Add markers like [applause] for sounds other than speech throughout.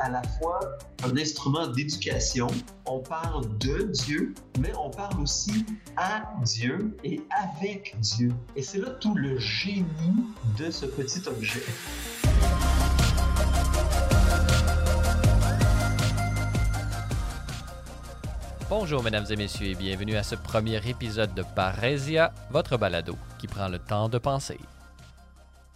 à la fois un instrument d'éducation, on parle de Dieu, mais on parle aussi à Dieu et avec Dieu. Et c'est là tout le génie de ce petit objet. Bonjour mesdames et messieurs et bienvenue à ce premier épisode de Parésia, votre balado qui prend le temps de penser.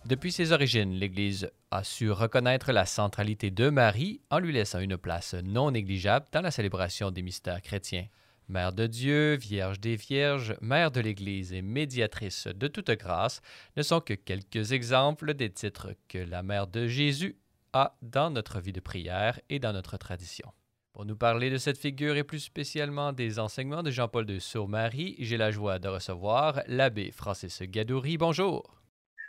Depuis ses origines, l'Église a su reconnaître la centralité de Marie en lui laissant une place non négligeable dans la célébration des mystères chrétiens. Mère de Dieu, Vierge des Vierges, Mère de l'Église et médiatrice de toute grâce ne sont que quelques exemples des titres que la Mère de Jésus a dans notre vie de prière et dans notre tradition. Pour nous parler de cette figure et plus spécialement des enseignements de Jean-Paul de Sault-Marie, j'ai la joie de recevoir l'abbé Francis Gadouri. Bonjour.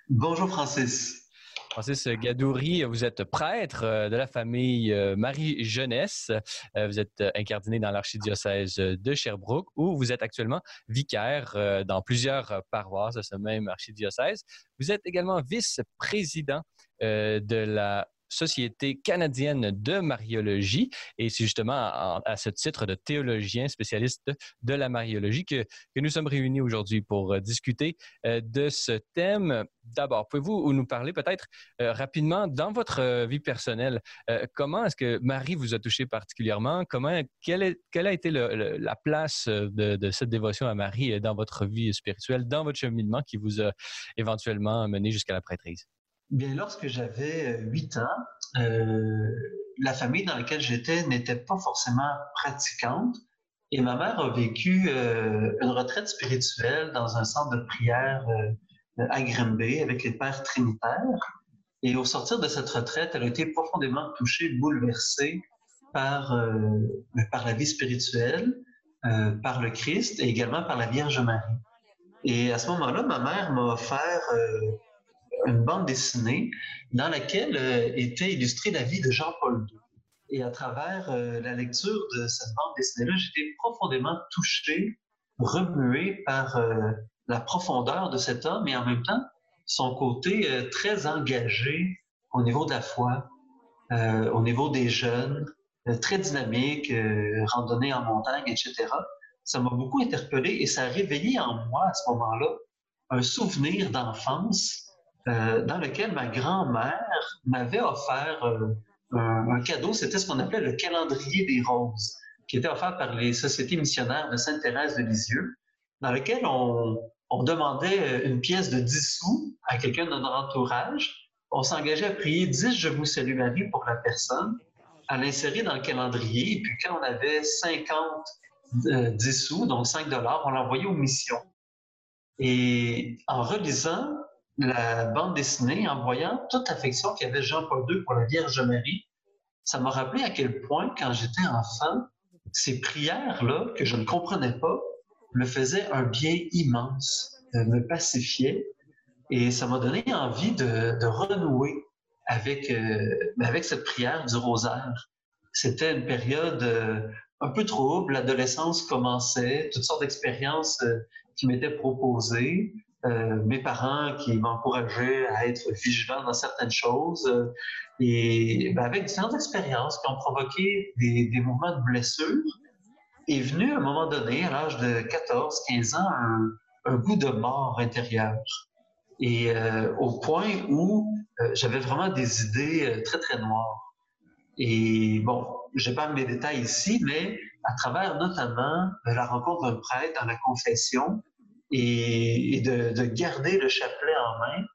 Bonjour Francis. Francis Gadouri, vous êtes prêtre euh, de la famille euh, Marie-Jeunesse. Euh, vous êtes incardiné dans l'archidiocèse de Sherbrooke où vous êtes actuellement vicaire dans plusieurs paroisses de ce même archidiocèse. Vous êtes également vice-président de la Société canadienne de mariologie. Et c'est justement à, ce titre de théologien spécialiste de la mariologie que, que nous sommes réunis aujourd'hui pour euh, discuter euh, de ce thème. D'abord, pouvez-vous nous parler peut-être euh, rapidement dans votre vie personnelle, comment est-ce que Marie vous a touché particulièrement? Comment, quelle, a été la place de, de, cette dévotion à Marie dans votre vie spirituelle, dans votre cheminement qui vous a éventuellement mené jusqu'à la prêtrise? Bien, lorsque j'avais 8 euh, ans, euh, la famille dans laquelle j'étais n'était pas forcément pratiquante et ma mère a vécu euh, une retraite spirituelle dans un centre de prière euh, à Grimby avec les pères trinitaires. Et au sortir de cette retraite, elle a été profondément touchée, bouleversée par, par la vie spirituelle, par le Christ et également par la Vierge Marie. Et à ce moment-là, ma mère m'a offert une bande dessinée dans laquelle euh, était illustrée la vie de Jean-Paul II. Et à travers euh, la lecture de cette bande dessinée-là, j'étais profondément touché, remué par euh, la profondeur de cet homme et en même temps son côté très engagé au niveau de la foi, au niveau des jeunes, très dynamique, randonnée en montagne, etc. Ça m'a beaucoup interpellé et ça a réveillé en moi à ce moment-là un souvenir d'enfance euh, dans lequel ma grand-mère m'avait offert euh, un, cadeau. C'était ce qu'on appelait le calendrier des roses, qui était offert par les sociétés missionnaires de Sainte-Thérèse de Lisieux, dans lequel on, demandait une pièce de 10 sous à quelqu'un de notre entourage. On s'engageait à prier 10 Je vous salue Marie pour la personne, à l'insérer dans le calendrier. Et puis quand on avait 50 10 euh, sous, donc 5 dollars, on l'envoyait aux missions. Et en relisant la bande dessinée, en voyant toute affection qu'avait Jean-Paul II pour la Vierge Marie, ça m'a rappelé à quel point, quand j'étais enfant, ces prières-là, que je ne comprenais pas, me faisaient un bien immense, me pacifiaient, et ça m'a donné envie de, renouer avec, euh, avec cette prière du rosaire. C'était une période euh, un peu trouble, l'adolescence commençait, toutes sortes d'expériences euh, qui m'étaient proposées. Euh, mes parents qui m'encourageaient à être vigilant dans certaines choses. Euh, et ben, avec différentes expériences qui ont provoqué des, des, mouvements de blessure, est venu à un moment donné, à l'âge de 14, 15 ans, un, un goût de mort intérieure. Et euh, au point où euh, j'avais vraiment des idées très, très noires. Et bon, je pas mes détails ici, mais à travers notamment la rencontre d'un prêtre dans la confession, et, de, garder le chapelet en main,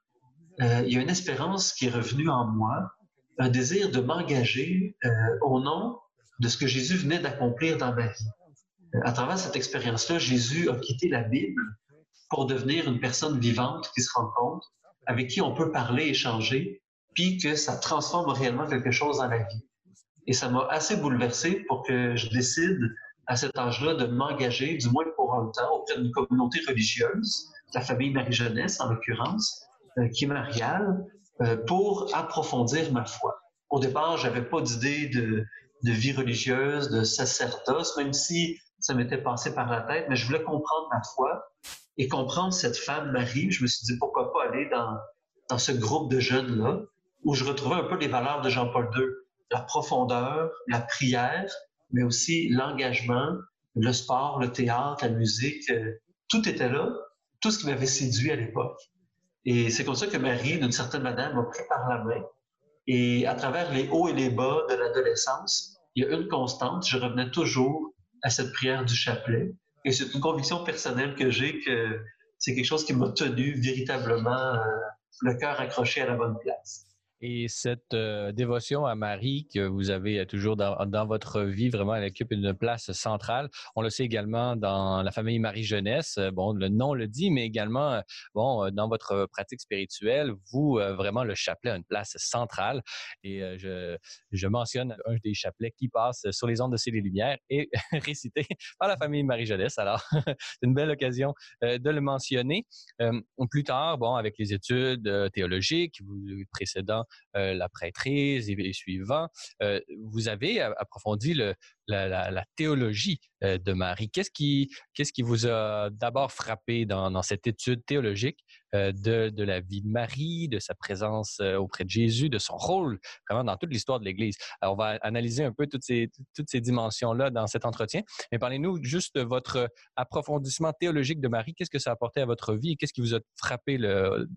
euh, il y a une espérance qui est revenue en moi, un désir de m'engager euh, au nom de ce que Jésus venait d'accomplir dans ma vie. À travers cette expérience-là, Jésus a quitté la Bible pour devenir une personne vivante qui se rencontre, avec qui on peut parler, échanger, puis que ça transforme réellement quelque chose dans la vie. Et ça m'a assez bouleversé pour que je décide à cet âge-là de m'engager, du moins pour un temps, auprès d'une communauté religieuse, la famille Marie-Jeunesse en l'occurrence, euh, qui est mariale, euh, pour approfondir ma foi. Au départ, j'avais pas d'idée de, vie religieuse, de sacerdoce, même si ça m'était passé par la tête, mais je voulais comprendre ma foi et comprendre cette femme Marie. Je me suis dit, pourquoi pas aller dans ce groupe de jeunes-là, où je retrouvais un peu les valeurs de Jean-Paul II. la profondeur, la prière, mais aussi l'engagement, le sport, le théâtre, la musique, euh, tout était là, tout ce qui m'avait séduit à l'époque. Et c'est comme ça que Marie, d'une certaine manière, m'a pris par la main. Et à travers les hauts et les bas de l'adolescence, il y a une constante, je revenais toujours à cette prière du chapelet. Et c'est une conviction personnelle que j'ai que c'est quelque chose qui m'a tenu véritablement euh, le cœur accroché à la bonne place. Et cette euh, dévotion à Marie que vous avez toujours dans, votre vie, vraiment, elle occupe une place centrale. On le sait également dans la famille Marie-Jeunesse. Euh, bon, le nom le dit, mais également, euh, bon, dans votre pratique spirituelle, vous, vraiment, le chapelet a une place centrale. Et je, mentionne un des chapelets qui passe sur les ondes de Ciel et Lumière et [laughs] récité par la famille Marie-Jeunesse. Alors, [laughs] c'est une belle occasion de le mentionner. plus tard, bon, avec les études théologiques, vous précédant euh, la prêtrise et, suivant. Euh, vous avez approfondi la, théologie euh, de Marie. Qu'est-ce qui, qu'est-ce qui vous a d'abord frappé dans, cette étude théologique de, la vie de Marie, de sa présence auprès de Jésus, de son rôle vraiment dans toute l'histoire de l'Église? Alors, on va analyser un peu toutes ces, toutes ces dimensions-là dans cet entretien. Mais parlez-nous juste de votre approfondissement théologique de Marie. Qu'est-ce que ça a apporté à votre vie qu'est-ce qui vous a frappé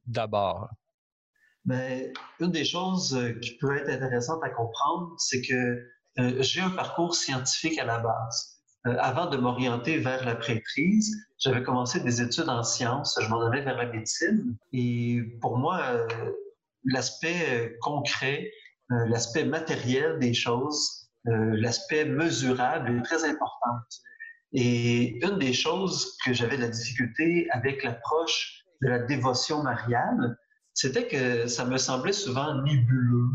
d'abord? Mais une des choses euh, qui peut être intéressante à comprendre, c'est que euh, j'ai un parcours scientifique à la base. Euh, avant de m'orienter vers la prêtrise, j'avais commencé des études en sciences, je m'en allais vers la médecine. Et pour moi, l'aspect concret, l'aspect matériel des choses, l'aspect mesurable est très important. Et une des choses que j'avais de la difficulté avec l'approche de la dévotion mariale, c'était que ça me semblait souvent nébuleux,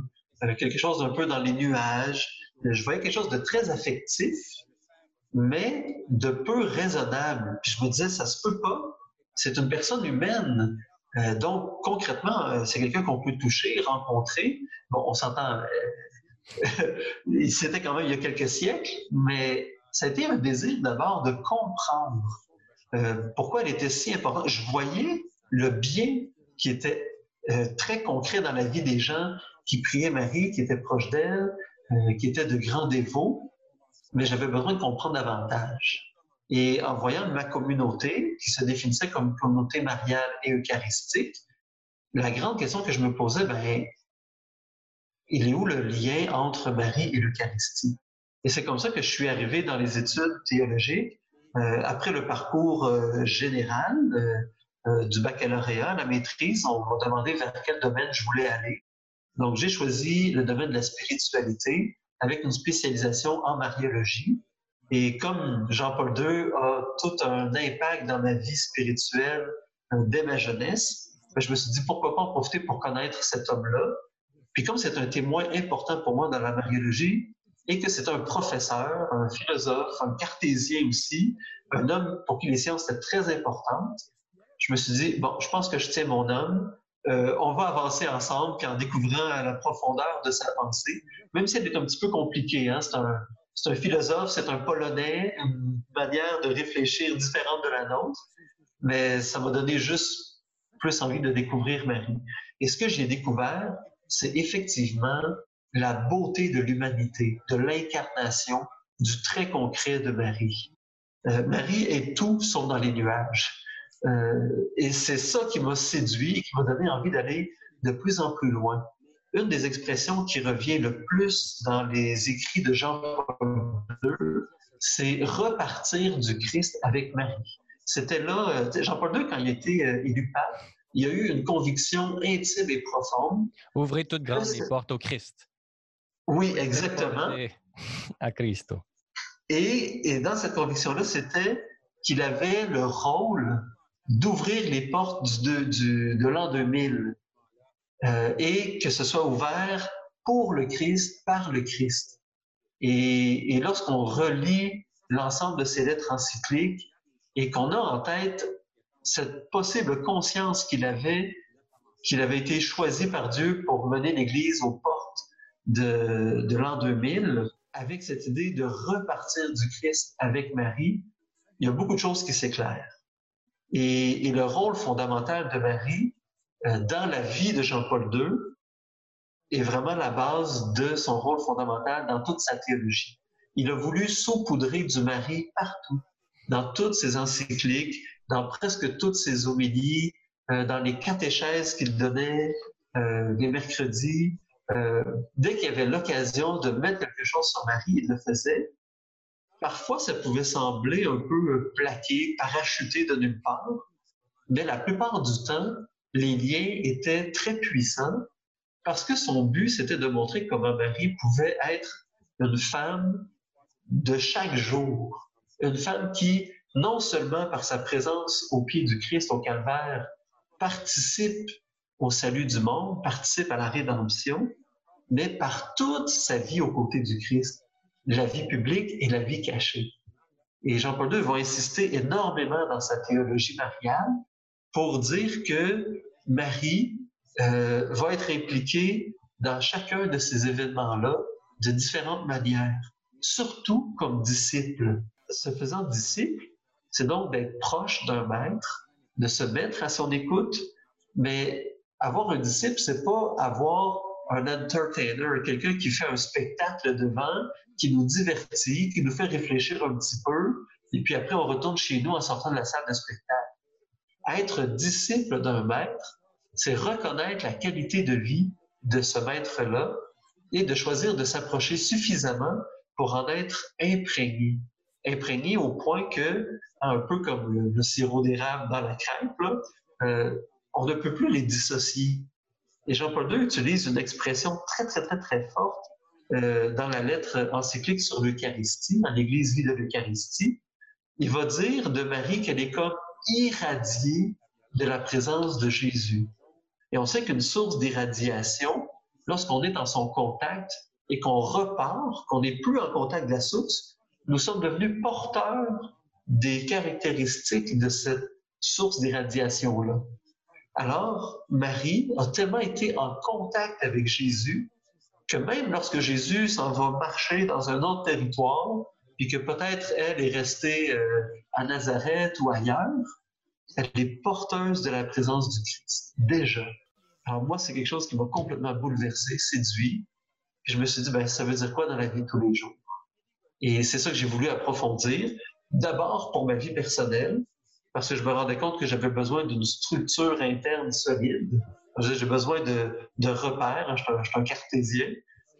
quelque chose d'un peu dans les nuages. Je voyais quelque chose de très affectif, mais de peu raisonnable. Puis je me disais, ça se peut pas. C'est une personne humaine. Euh, donc, concrètement, euh, c'est quelqu'un qu'on peut toucher, rencontrer. Bon, on s'entend, euh, [laughs] c'était quand même il y a quelques siècles, mais ça a été un désir d'abord de comprendre pourquoi elle était si importante. Je voyais le bien qui était euh, très concret dans la vie des gens qui priaient Marie, qui étaient proches d'elle, euh, qui étaient de grands dévots, mais j'avais besoin de comprendre davantage. Et en voyant ma communauté, qui se définissait comme communauté mariale et eucharistique, la grande question que je me posais, ben, il est où le lien entre Marie et l'Eucharistie? Et c'est comme ça que je suis arrivé dans les études théologiques. Euh, après le parcours général, euh, du baccalauréat, la maîtrise, on m'a demandé vers quel domaine je voulais aller. Donc, j'ai choisi le domaine de la spiritualité avec une spécialisation en mariologie. Et comme Jean-Paul II a tout un impact dans ma vie spirituelle euh, dès ma jeunesse, ben, je me suis dit pourquoi pas en profiter pour connaître cet homme-là. Puis comme c'est un témoin important pour moi dans la mariologie et que c'est un professeur, un philosophe, un cartésien aussi, un homme pour qui les sciences étaient très importantes, je me suis dit, bon, je pense que je tiens mon homme. Euh, on va avancer ensemble, puis en découvrant la profondeur de sa pensée, même si elle est un petit peu compliquée. Hein, c'est un, un, philosophe, c'est un Polonais, une manière de réfléchir différente de la nôtre, mais ça m'a donné juste plus envie de découvrir Marie. Et ce que j'ai découvert, c'est effectivement la beauté de l'humanité, de l'incarnation, du très concret de Marie. Euh, Marie est tout sauf dans les nuages. Euh, et c'est ça qui m'a séduit et qui m'a donné envie d'aller de plus en plus loin. Une des expressions qui revient le plus dans les écrits de Jean-Paul II, c'est repartir du Christ avec Marie. C'était là, euh, Jean-Paul II, quand il était euh, élu pape, il y a eu une conviction intime et profonde. Ouvrez toutes grandes les portes au Christ. Oui, exactement. À Christ. Et, et dans cette conviction-là, c'était qu'il avait le rôle d'ouvrir les portes du, de l'an 2000 euh, et que ce soit ouvert pour le Christ, par le Christ. Et, et lorsqu'on relit l'ensemble de ces lettres encycliques et qu'on a en tête cette possible conscience qu'il avait, qu'il avait été choisi par Dieu pour mener l'Église aux portes de, de l'an 2000, avec cette idée de repartir du Christ avec Marie, il y a beaucoup de choses qui s'éclairent et, le rôle fondamental de Marie euh, dans la vie de Jean-Paul II, est vraiment la base de son rôle fondamental dans toute sa théologie. Il a voulu saupoudrer du mari partout, dans toutes ses encycliques, dans presque toutes ses homélies, euh, dans les catéchèses qu'il donnait euh, les mercredis. Dès qu'il y avait l'occasion de mettre quelque chose sur Marie, il le faisait. Parfois, ça pouvait sembler un peu plaqué, parachuté de nulle part, mais la plupart du temps, les liens étaient très puissants parce que son but, c'était de montrer comment Marie pouvait être une femme de chaque jour, une femme qui, non seulement par sa présence au pied du Christ au calvaire, participe au salut du monde, participe à la rédemption, mais par toute sa vie aux côtés du Christ, la vie publique et la vie cachée. Et Jean-Paul II va insister énormément dans sa théologie mariale pour dire que Marie euh, va être impliquée dans chacun de ces événements-là de différentes manières, surtout comme disciple. Se faisant disciple, c'est donc d'être proche d'un maître, de se mettre à son écoute, mais avoir un disciple, c'est pas avoir un entertainer, quelqu'un qui fait un spectacle devant, qui nous divertit, qui nous fait réfléchir un petit peu, et puis après on retourne chez nous en sortant de la salle de spectacle. Être disciple d'un maître, c'est reconnaître la qualité de vie de ce maître-là et de choisir de s'approcher suffisamment pour en être imprégné. Imprégné au point que, un peu comme le, sirop d'érable dans la crêpe, euh, on ne peut plus les dissocier. Et Jean-Paul II utilise une expression très, très, très, très forte euh, dans la lettre encyclique sur l'Eucharistie, dans l'Église vie de l'Eucharistie. Il va dire de Marie qu'elle est comme irradiée de la présence de Jésus. Et on sait qu'une source d'irradiation, lorsqu'on est dans son contact et qu'on repart, qu'on n'est plus en contact de la source, nous sommes devenus porteurs des caractéristiques de cette source d'irradiation-là. Alors, Marie a tellement été en contact avec Jésus que même lorsque Jésus s'en va marcher dans un autre territoire, puis que peut-être elle est restée euh, à Nazareth ou ailleurs, elle est porteuse de la présence du Christ, déjà. Alors moi, c'est quelque chose qui m'a complètement bouleversé, séduit. Puis je me suis dit, ben, ça veut dire quoi dans la vie de tous les jours? Et c'est ça que j'ai voulu approfondir. D'abord pour ma vie personnelle, parce que je me rendais compte que j'avais besoin d'une structure interne solide. J'ai besoin de, repères. Hein, je, suis un cartésien.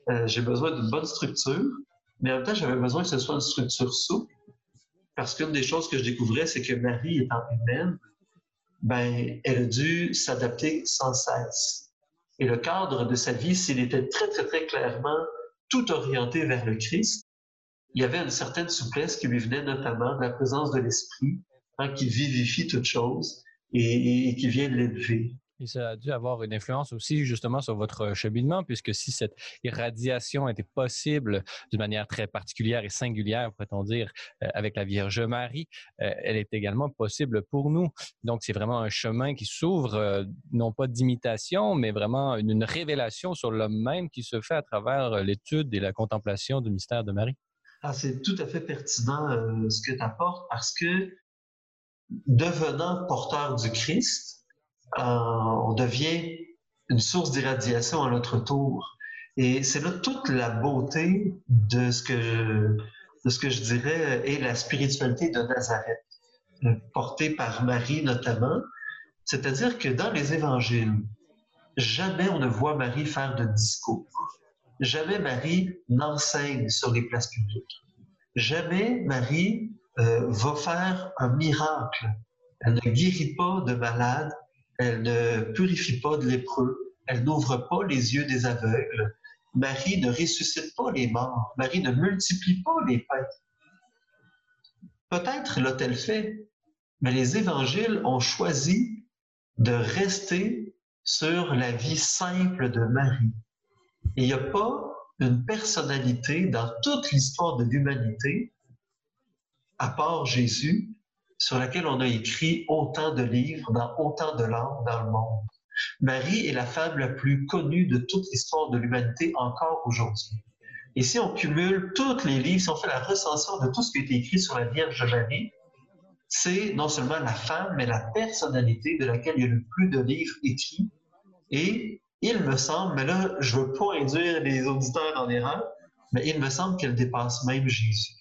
Euh, j'ai besoin d'une bonne structure. Mais en même temps, j'avais besoin que ce soit une structure souple. Parce qu'une des choses que je découvrais, c'est que Marie étant humaine, ben, elle a dû s'adapter sans cesse. Et le cadre de sa vie, s'il était très, très, très clairement tout orienté vers le Christ, il y avait une certaine souplesse qui lui venait notamment de la présence de l'Esprit, Hein, qui vivifie toute chose et, qui vient l'élever. Et ça a dû avoir une influence aussi justement sur votre cheminement, puisque si cette irradiation était possible d'une manière très particulière et singulière, pourrait-on dire, euh, avec la Vierge Marie, euh, elle est également possible pour nous. Donc c'est vraiment un chemin qui s'ouvre, euh, non pas d'imitation, mais vraiment une, une révélation sur l'homme même qui se fait à travers l'étude et la contemplation du mystère de Marie. Ah, c'est tout à fait pertinent ce que tu apportes parce que devenant porteur du Christ, euh, on devient une source d'irradiation à notre tour. Et c'est là toute la beauté de ce que je, de ce que je dirais est la spiritualité de Nazareth, euh, portée par Marie notamment. C'est-à-dire que dans les évangiles, jamais on ne voit Marie faire de discours. Jamais Marie n'enseigne sur les places publiques. Jamais Marie euh, va faire un miracle. Elle ne guérit pas de malades, elle ne purifie pas de lépreux, elle n'ouvre pas les yeux des aveugles. Marie ne ressuscite pas les morts, Marie ne multiplie pas les pains. Peut-être l'a-t-elle fait, mais les évangiles ont choisi de rester sur la vie simple de Marie. il n'y a pas une personnalité dans toute l'histoire de l'humanité à part Jésus, sur laquelle on a écrit autant de livres dans autant de langues dans le monde. Marie est la femme la plus connue de toute l'histoire de l'humanité encore aujourd'hui. Et si on cumule tous les livres, si on fait la recension de tout ce qui a été écrit sur la Vierge Marie, c'est non seulement la femme, mais la personnalité de laquelle il y a le plus de livres écrits. Et il me semble, mais là, je veux pas induire les auditeurs en erreur, mais il me semble qu'elle dépasse même Jésus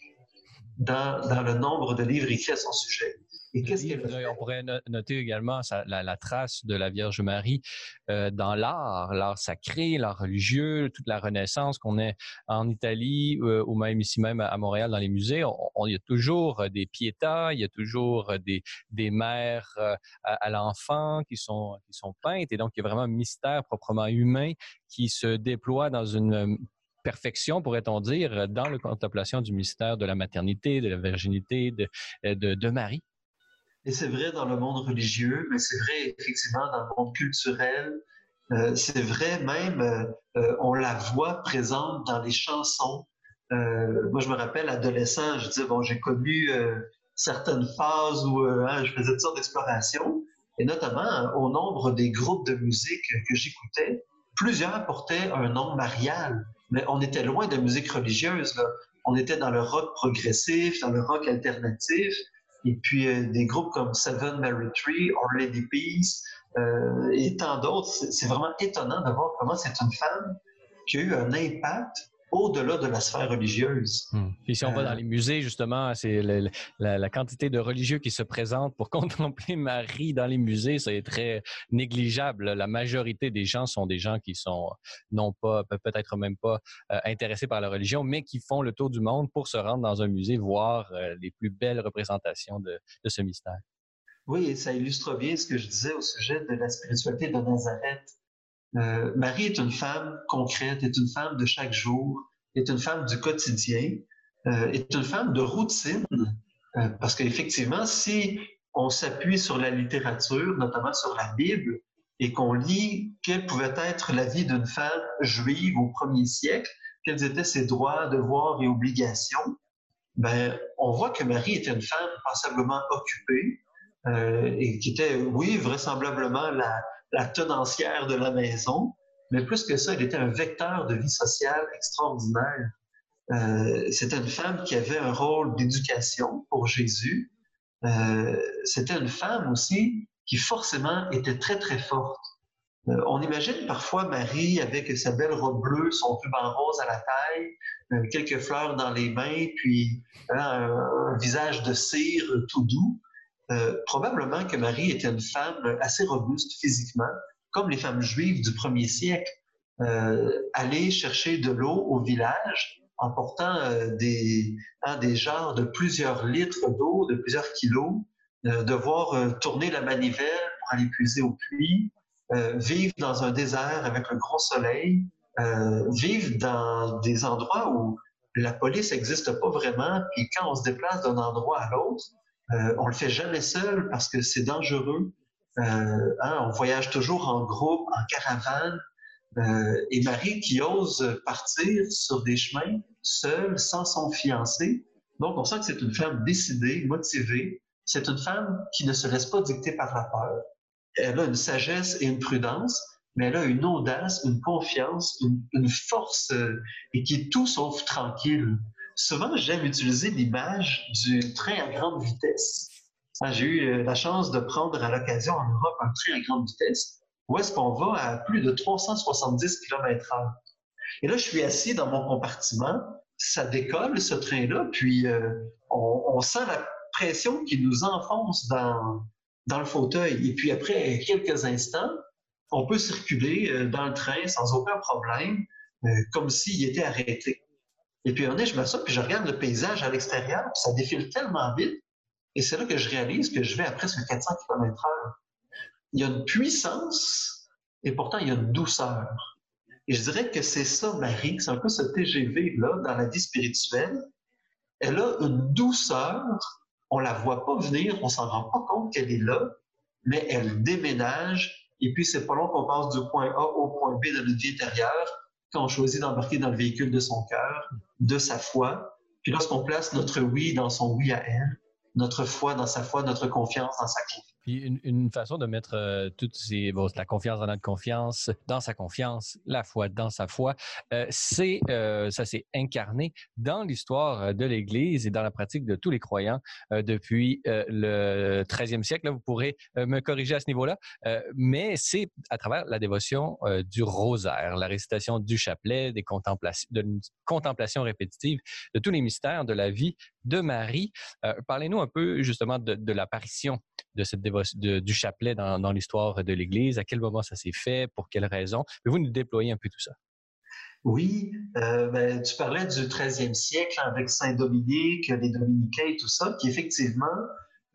dans, dans le nombre de livres écrits à son sujet. Et qu'est-ce qu'elle On pourrait noter également la, trace de la Vierge Marie euh, dans l'art, l'art sacré, l'art religieux, toute la Renaissance qu'on est en Italie euh, ou même ici même à Montréal dans les musées. On, il y a toujours euh, des piétas, il y a toujours des, des mères à, l'enfant qui sont, qui sont peintes. Et donc, il y a vraiment un mystère proprement humain qui se déploie dans une perfection, pourrait-on dire, dans la contemplation du mystère de la maternité, de la virginité de, de, Marie? Et c'est vrai dans le monde religieux, mais c'est vrai effectivement dans le monde culturel. Euh, c'est vrai même, euh, euh, on la voit présente dans les chansons. moi, je me rappelle, adolescent, je disais, bon, j'ai connu certaines phases où hein, je faisais toutes sortes d'explorations, et notamment au nombre des groupes de musique que j'écoutais, plusieurs portaient un nom marial, mais on était loin de musique religieuse. Là. On était dans le rock progressif, dans le rock alternatif, et puis euh, des groupes comme Seven Mary Tree, Our Lady Peace euh, et tant d'autres. C'est vraiment étonnant de voir comment c'est une femme qui a eu un impact au-delà de la sphère religieuse. Hmm. Et si on va dans euh, les musées, justement, c'est la, quantité de religieux qui se présentent pour [laughs] contempler Marie dans les musées, c'est très négligeable. La majorité des gens sont des gens qui sont non pas, peut-être même pas euh, intéressés par la religion, mais qui font le tour du monde pour se rendre dans un musée, voir euh, les plus belles représentations de, de ce mystère. Oui, et ça illustre bien ce que je disais au sujet de la spiritualité de Nazareth. Euh, Marie est une femme concrète, est une femme de chaque jour, est une femme du quotidien, euh, est une femme de routine, euh, parce qu'effectivement, si on s'appuie sur la littérature, notamment sur la Bible, et qu'on lit quelle pouvait être la vie d'une femme juive au premier siècle, quels étaient ses droits, devoirs et obligations, ben, on voit que Marie était une femme passablement occupée et qui était, oui, vraisemblablement la, la tenancière de la maison, mais plus que ça, elle était un vecteur de vie sociale extraordinaire. Euh, c'était une femme qui avait un rôle d'éducation pour Jésus. Euh, c'était une femme aussi qui forcément était très, très forte. Euh, on imagine parfois Marie avec sa belle robe bleue, son ruban rose à la taille, quelques fleurs dans les mains, puis un, un, visage de cire tout doux. Euh, probablement que Marie était une femme assez robuste physiquement, comme les femmes juives du premier siècle. Euh, aller chercher de l'eau au village en portant euh, des, hein, des genres de plusieurs litres d'eau, de plusieurs kilos, devoir tourner la manivelle pour aller puiser au puits, vivre dans un désert avec un gros soleil, vivre dans des endroits où la police n'existe pas vraiment, puis quand on se déplace d'un endroit à l'autre, euh, on le fait jamais seul parce que c'est dangereux. Euh, hein, on voyage toujours en groupe, en caravane. Euh, et Marie qui ose partir sur des chemins seule, sans son fiancé. Donc, on sent que c'est une femme décidée, motivée. C'est une femme qui ne se laisse pas dicter par la peur. Elle a une sagesse et une prudence, mais elle a une audace, une confiance, une, une force et qui est tout sauf tranquille souvent, j'aime utiliser l'image du train à grande vitesse. J'ai eu euh, la chance de prendre à l'occasion en Europe un train à grande vitesse où est-ce qu'on va à plus de 370 km/h. Et là, je suis assis dans mon compartiment, ça décolle ce train-là, puis euh, on, sent la pression qui nous enfonce dans, dans le fauteuil. Et puis après quelques instants, on peut circuler euh, dans le train sans aucun problème, comme s'il était arrêté. Et puis, un journée, je m'assois, puis je regarde le paysage à l'extérieur, puis ça défile tellement vite. Et c'est là que je réalise que je vais à presque 400 km h Il y a une puissance, et pourtant, il y a une douceur. Et je dirais que c'est ça, Marie, c'est un peu ce TGV-là dans la vie spirituelle. Elle a une douceur, on la voit pas venir, on s'en rend pas compte qu'elle est là, mais elle déménage, et puis c'est pas long qu'on passe du point A au point B de notre vie intérieure, quand on choisit d'embarquer dans le véhicule de son cœur, de sa foi, puis lorsqu'on place notre oui dans son oui à elle, notre foi dans sa foi, notre confiance dans sa confiance. Puis une, façon de mettre euh, toutes ces, la confiance dans notre confiance, dans sa confiance, la foi dans sa foi, euh, c'est euh, ça s'est incarné dans l'histoire de l'Église et dans la pratique de tous les croyants depuis le 13e siècle. Là, vous pourrez me corriger à ce niveau-là, mais c'est à travers la dévotion du rosaire, la récitation du chapelet, des contemplations, de contemplation répétitive de tous les mystères de la vie de Marie. Parlez-nous un peu justement de, de l'apparition de cette du chapelet dans, l'histoire de l'Église, à quel moment ça s'est fait, pour quelles raisons. Pouvez-vous nous déployer un peu tout ça? Oui, euh, ben, tu parlais du 13e siècle avec Saint-Dominique, les Dominicains et tout ça, qui effectivement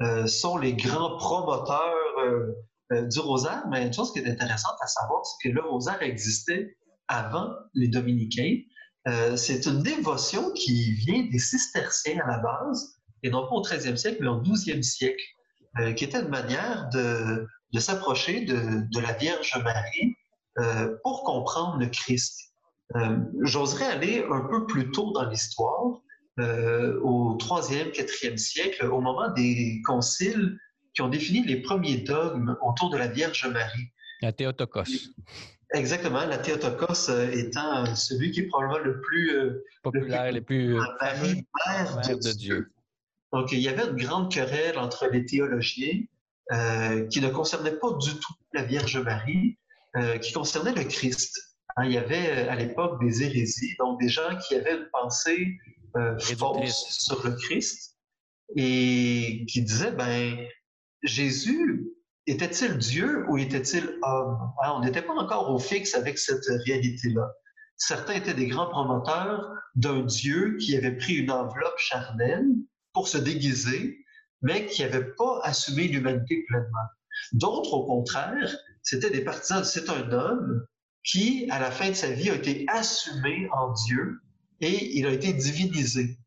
euh, sont les grands promoteurs euh, du rosaire. Mais une chose qui est intéressante à savoir, c'est que le rosaire existait avant les Dominicains. c'est une dévotion qui vient des cisterciens à la base, et non pas au 13e siècle, mais au 12e siècle. Euh, qui était une manière de, s'approcher de, la Vierge Marie euh, pour comprendre le Christ. Euh, j'oserais aller un peu plus tôt dans l'histoire, au 3e, 4e siècle, au moment des conciles qui ont défini les premiers dogmes autour de la Vierge Marie. La Théotokos. Exactement, la Théotokos étant celui qui est probablement le plus populaire, le plus, Marie, mère, de, Dieu. Donc, il y avait une grande querelle entre les théologiens euh, qui ne concernait pas du tout la Vierge Marie, euh, qui concernait le Christ. Hein, il y avait euh, à l'époque des hérésies, donc des gens qui avaient une pensée fausse sur le Christ et qui disaient, ben, Jésus était-il Dieu ou était-il homme? Hein, on n'était pas encore au fixe avec cette réalité-là. Certains étaient des grands promoteurs d'un Dieu qui avait pris une enveloppe charnelle pour se déguiser, mais qui n'avaient pas assumé l'humanité pleinement. D'autres, au contraire, c'était des partisans. C'est un homme qui, à la fin de sa vie, a été assumé en Dieu et il a été divinisé.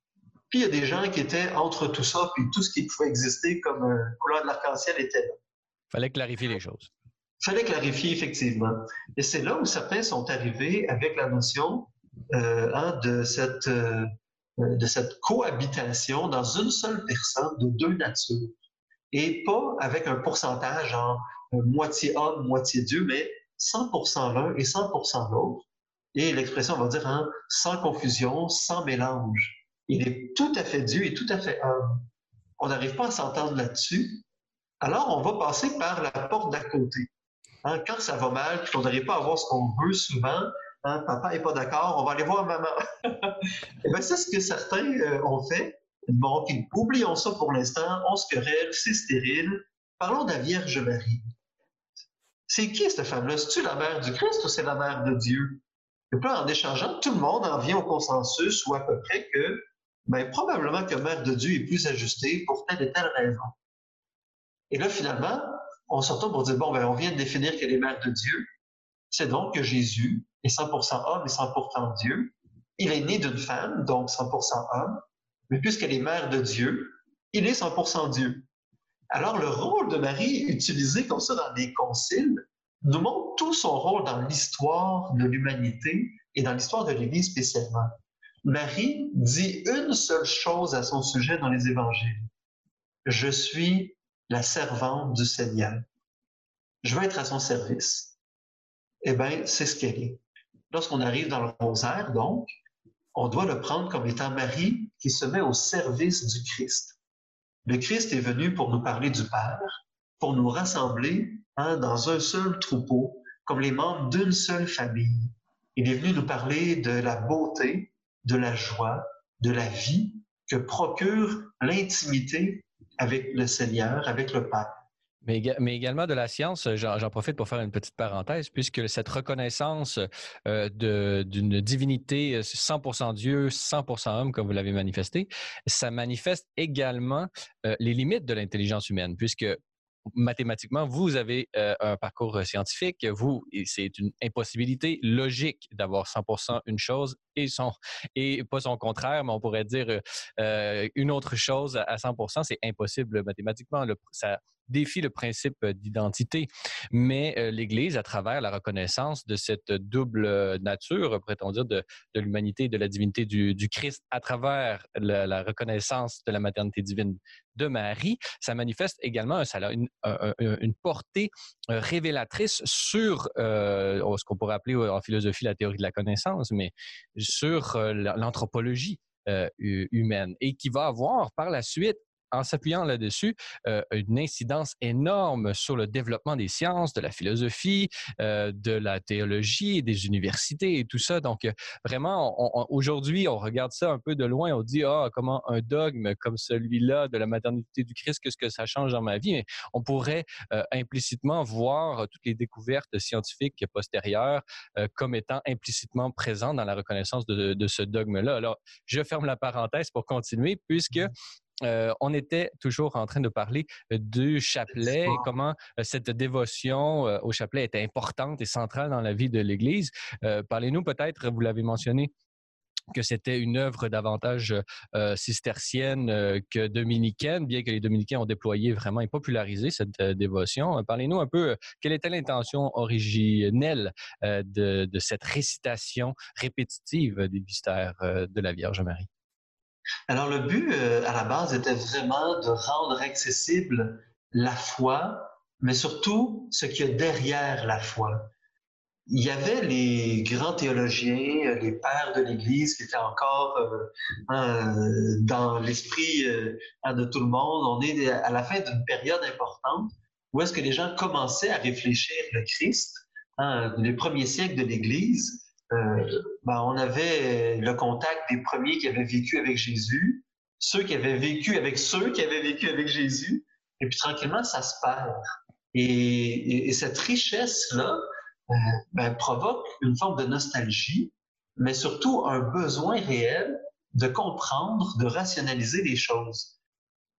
Puis il y a des gens qui étaient entre tout ça, puis tout ce qui pouvait exister comme euh, couleur de l'arc-en-ciel était là. Fallait clarifier les choses. Fallait clarifier, effectivement. Et c'est là où certains sont arrivés avec la notion euh, hein, de cette euh, de cette cohabitation dans une seule personne de deux natures et pas avec un pourcentage en euh, moitié homme, moitié Dieu, mais 100% l'un et 100% l'autre. Et l'expression va dire hein, sans confusion, sans mélange. Il est tout à fait Dieu et tout à fait homme. On n'arrive pas à s'entendre là-dessus. Alors, on va passer par la porte d'à côté. Hein, quand ça va mal, puis qu'on n'arrive pas à avoir ce qu'on veut souvent, Hein, papa n'est pas d'accord, on va aller voir maman. Et [laughs] eh bien, c'est ce que certains euh, ont fait. Bon, oublions ça pour l'instant, on se querelle, c'est stérile. Parlons de la Vierge Marie. C'est qui cette femme-là? C'est-tu la mère du Christ ou c'est la mère de Dieu? Et puis en échangeant, tout le monde en vient au consensus ou à peu près que ben, probablement que mère de Dieu est plus ajustée pour telle et telle raison. Et là, finalement, on se retourne pour dire, bon, ben, on vient de définir qu'elle est mère de Dieu. C'est donc que Jésus est 100% homme et 100% Dieu. Il est né d'une femme, donc 100% homme, mais puisqu'elle est mère de Dieu, il est 100% Dieu. Alors le rôle de Marie, utilisé comme ça dans les conciles, nous montre tout son rôle dans l'histoire de l'humanité et dans l'histoire de l'Église spécialement. Marie dit une seule chose à son sujet dans les évangiles. Je suis la servante du Seigneur. Je veux être à son service. Eh bien, c'est ce qu'elle est. Lorsqu'on arrive dans le rosaire, donc, on doit le prendre comme étant Marie qui se met au service du Christ. Le Christ est venu pour nous parler du Père, pour nous rassembler hein, dans un seul troupeau, comme les membres d'une seule famille. Il est venu nous parler de la beauté, de la joie, de la vie que procure l'intimité avec le Seigneur, avec le Père. Mais, également de la science, j'en profite pour faire une petite parenthèse, puisque cette reconnaissance euh, d'une divinité 100% euh, Dieu, 100% homme, comme vous l'avez manifesté, ça manifeste également euh, les limites de l'intelligence humaine, puisque mathématiquement, vous avez un parcours scientifique, vous, c'est une impossibilité logique d'avoir 100% une chose et pas son contraire, mais on pourrait dire une autre chose à 100%, c'est impossible mathématiquement. Ça défie le principe d'identité. Mais l'Église, à travers la reconnaissance de cette double nature, pourrait-on dire, de, de l'humanité et de la divinité du, du Christ, à travers la, reconnaissance de la maternité divine de Marie, ça manifeste également ça a une, une, portée révélatrice sur ce qu'on pourrait appeler en philosophie la théorie de la connaissance, mais sur l'anthropologie humaine et qui va avoir par la suite en s'appuyant là-dessus, euh, une incidence énorme sur le développement des sciences, de la philosophie, euh, de la théologie, des universités et tout ça. Donc, euh, vraiment, aujourd'hui, on regarde ça un peu de loin, on dit, ah, comment un dogme comme celui-là de la maternité du Christ, qu'est-ce que ça change dans ma vie? Mais on pourrait implicitement voir toutes les découvertes scientifiques postérieures comme étant implicitement présentes dans la reconnaissance de, de ce dogme-là. Alors, je ferme la parenthèse pour continuer, puisque mmh. Euh, on était toujours en train de parler euh, du chapelet et comment euh, cette dévotion au chapelet était importante et centrale dans la vie de l'Église. Parlez-nous peut-être, vous l'avez mentionné, que c'était une œuvre davantage cistercienne que dominicaine, bien que les dominicains ont déployé vraiment et popularisé cette dévotion. Parlez-nous un peu, quelle était l'intention originelle de, de, cette récitation répétitive des mystères de la Vierge Marie? Alors le but euh, à la base était vraiment de rendre accessible la foi, mais surtout ce qu'il y a derrière la foi. Il y avait les grands théologiens, euh, les pères de l'Église qui étaient encore euh, dans l'esprit de tout le monde. On est à la fin d'une période importante où est-ce que les gens commençaient à réfléchir le Christ, hein, les premiers siècles de l'Église. Euh, ben, on avait le contact des premiers qui avaient vécu avec Jésus, ceux qui avaient vécu avec ceux qui avaient vécu avec Jésus, et puis tranquillement, ça se perd. Et, cette richesse-là euh, ben, provoque une forme de nostalgie, mais surtout un besoin réel de comprendre, de rationaliser les choses.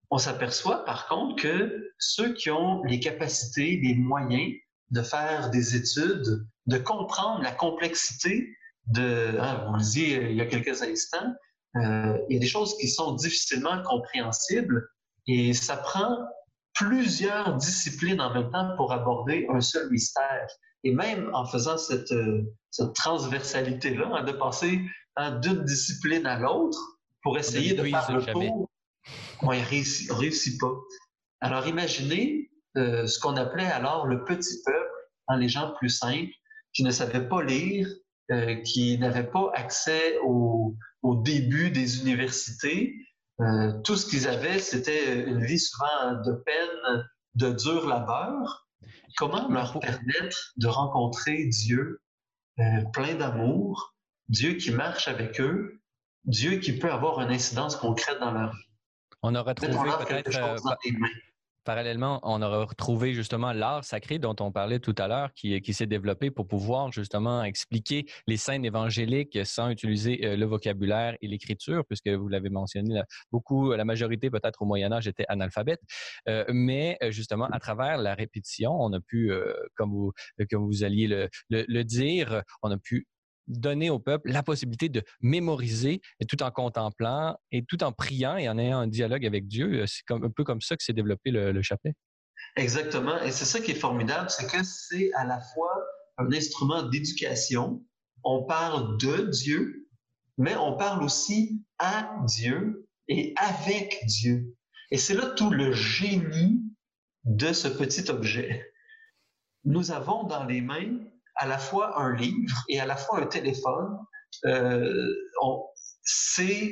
On s'aperçoit par contre que ceux qui ont les capacités, les moyens de faire des études, de comprendre la complexité de, hein, vous le disiez euh, il y a quelques instants, euh, il y a des choses qui sont difficilement compréhensibles et ça prend plusieurs disciplines en même temps pour aborder un seul mystère. Et même en faisant cette, euh, cette transversalité-là, hein, de passer hein, d'une discipline à l'autre pour essayer de faire le tour, on ne réussit, réussit, pas. Alors imaginez euh, ce qu'on appelait alors le petit peuple, hein, les gens plus simples, qui ne savaient pas lire, euh, qui n'avaient pas accès au, au, début des universités. Euh, tout ce qu'ils avaient, c'était une vie souvent de peine, de dur labeur. Comment leur permettre de rencontrer Dieu euh, plein d'amour, Dieu qui marche avec eux, Dieu qui peut avoir une incidence concrète dans leur vie? On aurait trouvé peut-être Parallèlement, on aura retrouvé justement l'art sacré dont on parlait tout à l'heure, qui, qui s'est développé pour pouvoir justement expliquer les scènes évangéliques sans utiliser euh, le vocabulaire et l'écriture, puisque vous l'avez mentionné, beaucoup, la majorité peut-être au Moyen Âge était analphabète, euh, mais euh, justement à travers la répétition, on a pu, comme vous alliez le, le dire, on a pu donner au peuple la possibilité de mémoriser tout en contemplant et tout en priant et en ayant un dialogue avec Dieu. C'est comme, un peu comme ça que s'est développé le, chapelet. Exactement. Et c'est ça qui est formidable, c'est que c'est à la fois un instrument d'éducation. On parle de Dieu, mais on parle aussi à Dieu et avec Dieu. Et c'est là tout le génie de ce petit objet. Nous avons dans les mains à la fois un livre et à la fois un téléphone, euh, c'est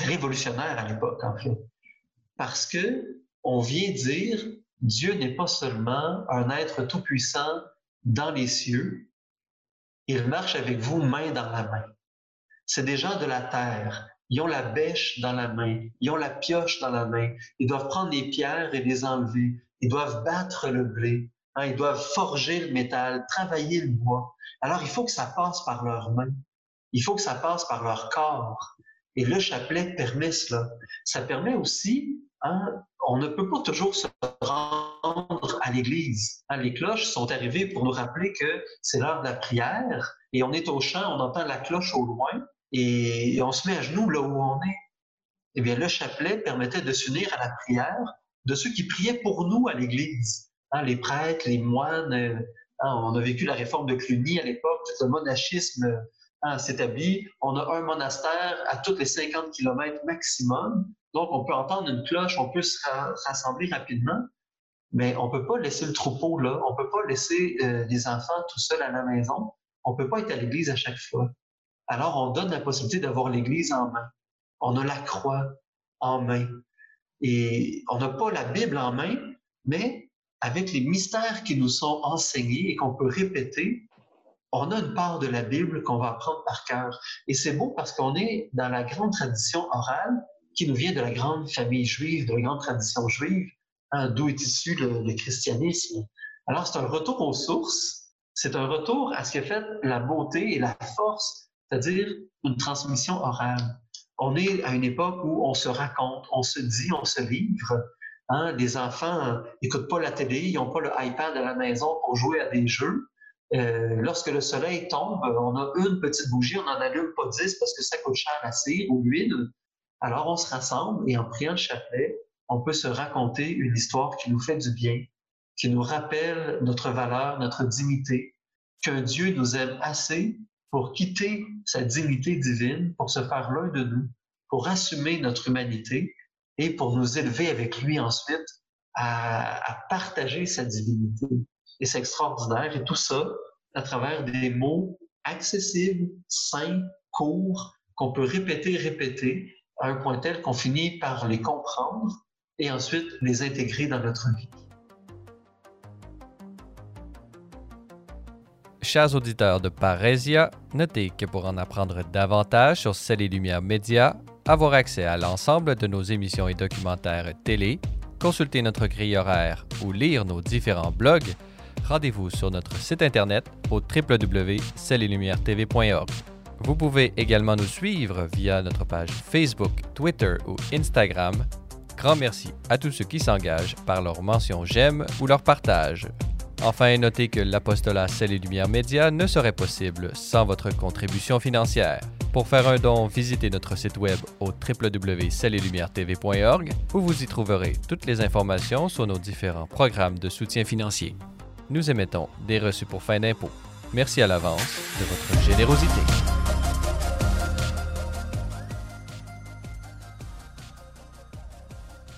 révolutionnaire à l'époque, en fait. Parce que on vient dire Dieu n'est pas seulement un être tout-puissant dans les cieux, il marche avec vous main dans la main. C'est des gens de la terre. Ils ont la bêche dans la main, ils ont la pioche dans la main. Ils doivent prendre les pierres et les enlever. Ils doivent battre le blé. Hein, ils doivent forger le métal, travailler le bois. Alors, il faut que ça passe par leurs mains. Il faut que ça passe par leur corps. Et le chapelet permet cela. Ça permet aussi, hein, on ne peut pas toujours se rendre à l'Église. Hein, les cloches sont arrivées pour nous rappeler que c'est l'heure de la prière et on est au champ, on entend la cloche au loin et on se met à genoux là où on est. Eh bien, le chapelet permettait de s'unir à la prière de ceux qui priaient pour nous à l'Église. Hein, les prêtres, les moines. Euh, hein, on a vécu la réforme de Cluny à l'époque, tout le monachisme hein, s'établit. On a un monastère à tous les 50 km maximum. Donc, on peut entendre une cloche, on peut se rassembler rapidement, mais on peut pas laisser le troupeau là. On peut pas laisser euh, les enfants tout seuls à la maison. On peut pas être à l'église à chaque fois. Alors, on donne la possibilité d'avoir l'église en main. On a la croix en main. Et on n'a pas la Bible en main, mais avec les mystères qui nous sont enseignés et qu'on peut répéter, on a une part de la Bible qu'on va apprendre par cœur. Et c'est beau parce qu'on est dans la grande tradition orale qui nous vient de la grande famille juive, de la grande tradition juive, hein, d'où est issu le, le christianisme. Alors c'est un retour aux sources, c'est un retour à ce qui a fait la beauté et la force, c'est-à-dire une transmission orale on est à une époque où on se raconte, on se dit, on se livre. Hein? Les enfants n'écoutent pas la télé, ils n'ont pas le iPad à la maison pour jouer à des jeux. Euh, lorsque le soleil tombe, on a une petite bougie, on n'en allume pas dix parce que ça coûte cher la cire ou l'huile. Alors on se rassemble et en priant le chapelet, on peut se raconter une histoire qui nous fait du bien, qui nous rappelle notre valeur, notre dignité, qu'un Dieu nous aime assez pour quitter sa dignité divine, pour se faire l'un de nous, pour assumer notre humanité et pour nous élever avec lui ensuite à, partager sa divinité. Et c'est extraordinaire. Et tout ça à travers des mots accessibles, simples, courts, qu'on peut répéter, répéter, à un point tel qu'on finit par les comprendre et ensuite les intégrer dans notre vie. Chers auditeurs de Parésia, notez que pour en apprendre davantage sur Celles et Média, avoir accès à l'ensemble de nos émissions et documentaires télé, consulter notre grille horaire ou lire nos différents blogs, rendez-vous sur notre site internet au www.cellesetlumières.tv.org. Vous pouvez également nous suivre via notre page Facebook, Twitter ou Instagram. Grand merci à tous ceux qui s'engagent par leur mention j'aime ou leur partage. Enfin, notez que l'apostolat Celle et Lumière Média ne serait possible sans votre contribution financière. Pour faire un don, visitez notre site web au www.celleetlumière.tv.org où vous y trouverez toutes les informations sur nos différents programmes de soutien financier. Nous émettons des reçus pour fin d'impôt. Merci à l'avance de votre générosité.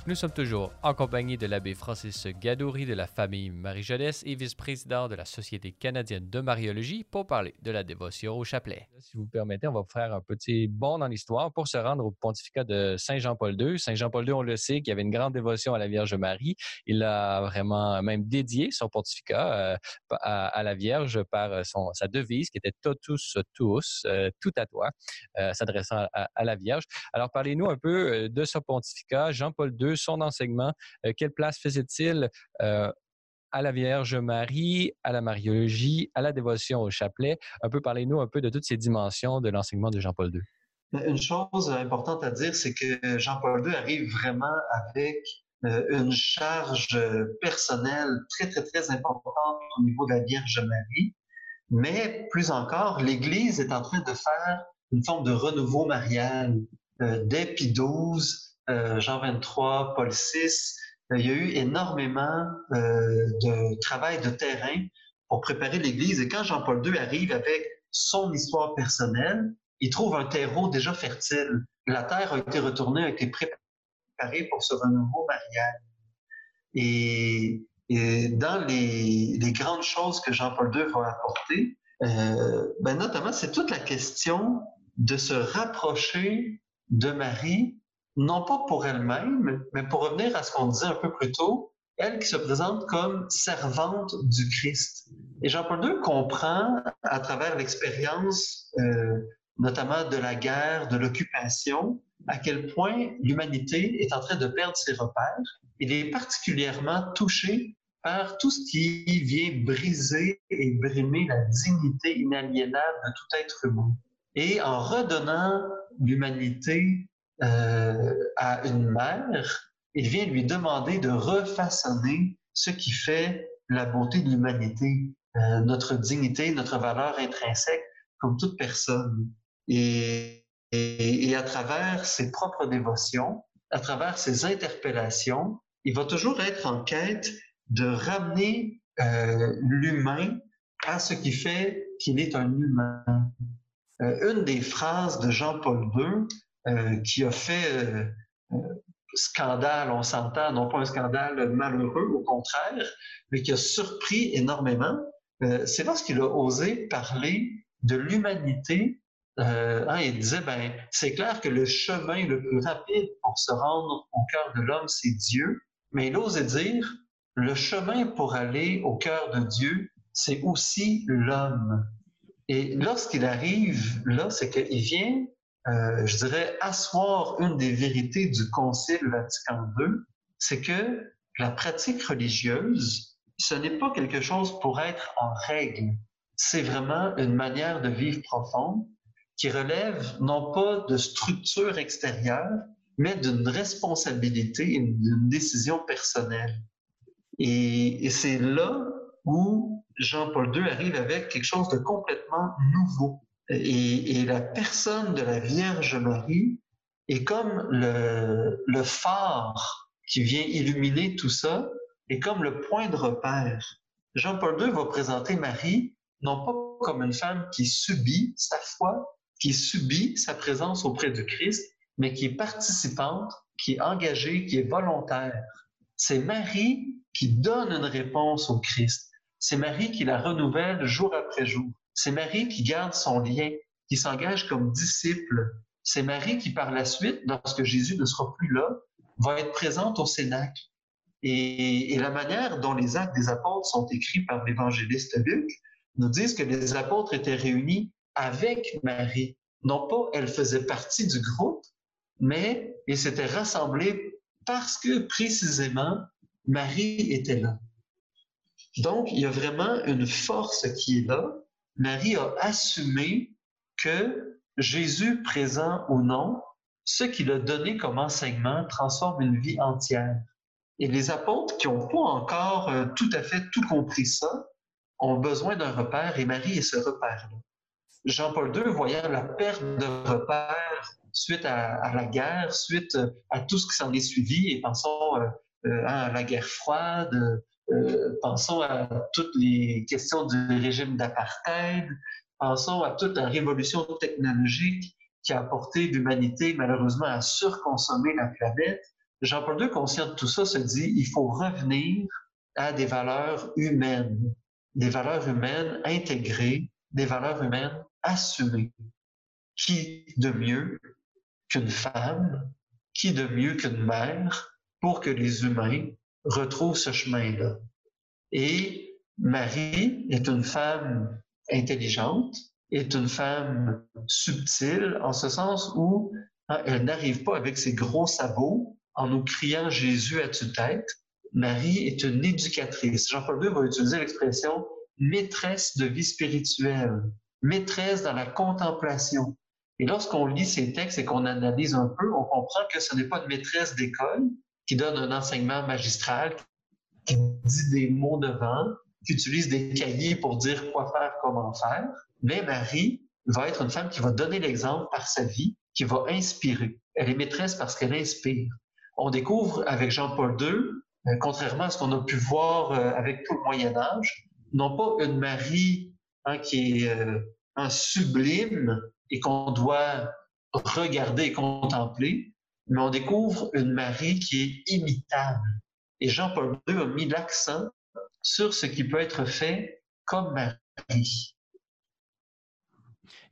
Nous sommes toujours en compagnie de l'abbé Francis Gadouri de la famille Marie-Jeunesse et vice-président de la Société canadienne de mariologie pour parler de la dévotion au chapelet. Si vous permettez, on va faire un petit bond dans l'histoire pour se rendre au pontificat de Saint Jean-Paul II. Saint Jean-Paul II, on le sait, qui avait une grande dévotion à la Vierge Marie. Il a vraiment même dédié son pontificat euh, à, la Vierge par son, sa devise qui était Totus Tuus, euh, tout à toi, euh, s'adressant à, la Vierge. Alors parlez-nous un peu de ce pontificat. Jean-Paul II son enseignement. Euh, quelle place faisait-il euh, à la Vierge Marie, à la Mariologie, à la dévotion au chapelet? Un peu, parlez-nous un peu de toutes ces dimensions de l'enseignement de Jean-Paul II. Ben, une chose importante à dire, c'est que Jean-Paul II arrive vraiment avec euh, une charge personnelle très, très, très importante au niveau de la Vierge Marie. Mais plus encore, l'Église est en train de faire une forme de renouveau marial. dès euh, Jean 23, Paul VI, euh, il y a eu énormément euh, de travail de terrain pour préparer l'Église. Et quand Jean-Paul II arrive avec son histoire personnelle, il trouve un terreau déjà fertile. La terre a été retournée, a été préparée pour ce renouveau mariage. Et, dans les, grandes choses que Jean-Paul II va apporter, ben notamment, c'est toute la question de se rapprocher de Marie non pas pour elle-même, mais pour revenir à ce qu'on disait un peu plus tôt, elle qui se présente comme servante du Christ. Et Jean-Paul II comprend à travers l'expérience, euh, notamment de la guerre, de l'occupation, à quel point l'humanité est en train de perdre ses repères. Il est particulièrement touché par tout ce qui vient briser et brimer la dignité inaliénable de tout être humain. Et en redonnant l'humanité euh, à une mère, il vient lui demander de refaçonner ce qui fait la beauté de l'humanité, euh, notre dignité, notre valeur intrinsèque comme toute personne. Et, et, à travers ses propres dévotions, à travers ses interpellations, il va toujours être en quête de ramener euh, l'humain à ce qui fait qu'il est un humain. Une des phrases de Jean-Paul II qui a fait euh, euh, scandale, on s'entend, non pas un scandale malheureux, au contraire, mais qui a surpris énormément, euh, c'est lorsqu'il a osé parler de l'humanité. Euh, hein, il disait, ben, c'est clair que le chemin le plus rapide pour se rendre au cœur de l'homme, c'est Dieu, mais il osait dire, le chemin pour aller au cœur de Dieu, c'est aussi l'homme. Et lorsqu'il arrive là, c'est qu'il vient, euh, je dirais, asseoir une des vérités du Concile Vatican II, c'est que la pratique religieuse, ce n'est pas quelque chose pour être en règle. C'est vraiment une manière de vivre profonde qui relève non pas de structure extérieure, mais d'une responsabilité d'une décision personnelle. Et, et c'est là où Jean-Paul II arrive avec quelque chose de complètement nouveau. Et, et, la personne de la Vierge Marie est comme le, le phare qui vient illuminer tout ça, et comme le point de repère. Jean-Paul II va présenter Marie non pas comme une femme qui subit sa foi, qui subit sa présence auprès du Christ, mais qui est participante, qui est engagée, qui est volontaire. C'est Marie qui donne une réponse au Christ. C'est Marie qui la renouvelle jour après jour. C'est Marie qui garde son lien, qui s'engage comme disciple. C'est Marie qui, par la suite, lorsque Jésus ne sera plus là, va être présente au Cénacle. Et, et la manière dont les actes des apôtres sont écrits par l'évangéliste Luc nous disent que les apôtres étaient réunis avec Marie. Non pas elle faisait partie du groupe, mais ils s'étaient rassemblés parce que précisément Marie était là. Donc, il y a vraiment une force qui est là. Marie a assumé que Jésus, présent ou non, ce qu'il a donné comme enseignement transforme une vie entière. Et les apôtres qui n'ont pas encore euh, tout à fait tout compris ça, ont besoin d'un repère et Marie est ce repère-là. Jean-Paul II, voyant la perte de repère suite à, la guerre, suite à tout ce qui s'en est suivi, et pensons euh, euh à la guerre froide, euh, pensons à toutes les questions du régime d'apartheid, pensons à toute la révolution technologique qui a apporté l'humanité malheureusement à surconsommer la planète. Jean-Paul II, conscient de tout ça, se dit il faut revenir à des valeurs humaines, des valeurs humaines intégrées, des valeurs humaines assumées. Qui de mieux qu'une femme, qui de mieux qu'une mère pour que les humains retrouve ce chemin-là. Et Marie est une femme intelligente, est une femme subtile, en ce sens où hein, elle n'arrive pas avec ses gros sabots en nous criant Jésus à tu tête. Marie est une éducatrice. Jean-Paul II va utiliser l'expression maîtresse de vie spirituelle, maîtresse dans la contemplation. Et lorsqu'on lit ces textes et qu'on analyse un peu, on comprend que ce n'est pas une maîtresse d'école, qui donne un enseignement magistral, qui dit des mots devant, qui utilise des cahiers pour dire quoi faire, comment faire. Mais Marie va être une femme qui va donner l'exemple par sa vie, qui va inspirer. Elle est maîtresse parce qu'elle inspire. On découvre avec Jean-Paul II, euh, contrairement à ce qu'on a pu voir euh, avec tout le Moyen Âge, non pas une Marie hein, qui est euh, un sublime et qu'on doit regarder et contempler, mais on découvre une Marie qui est imitable. Et Jean-Paul II a mis l'accent sur ce qui peut être fait comme Marie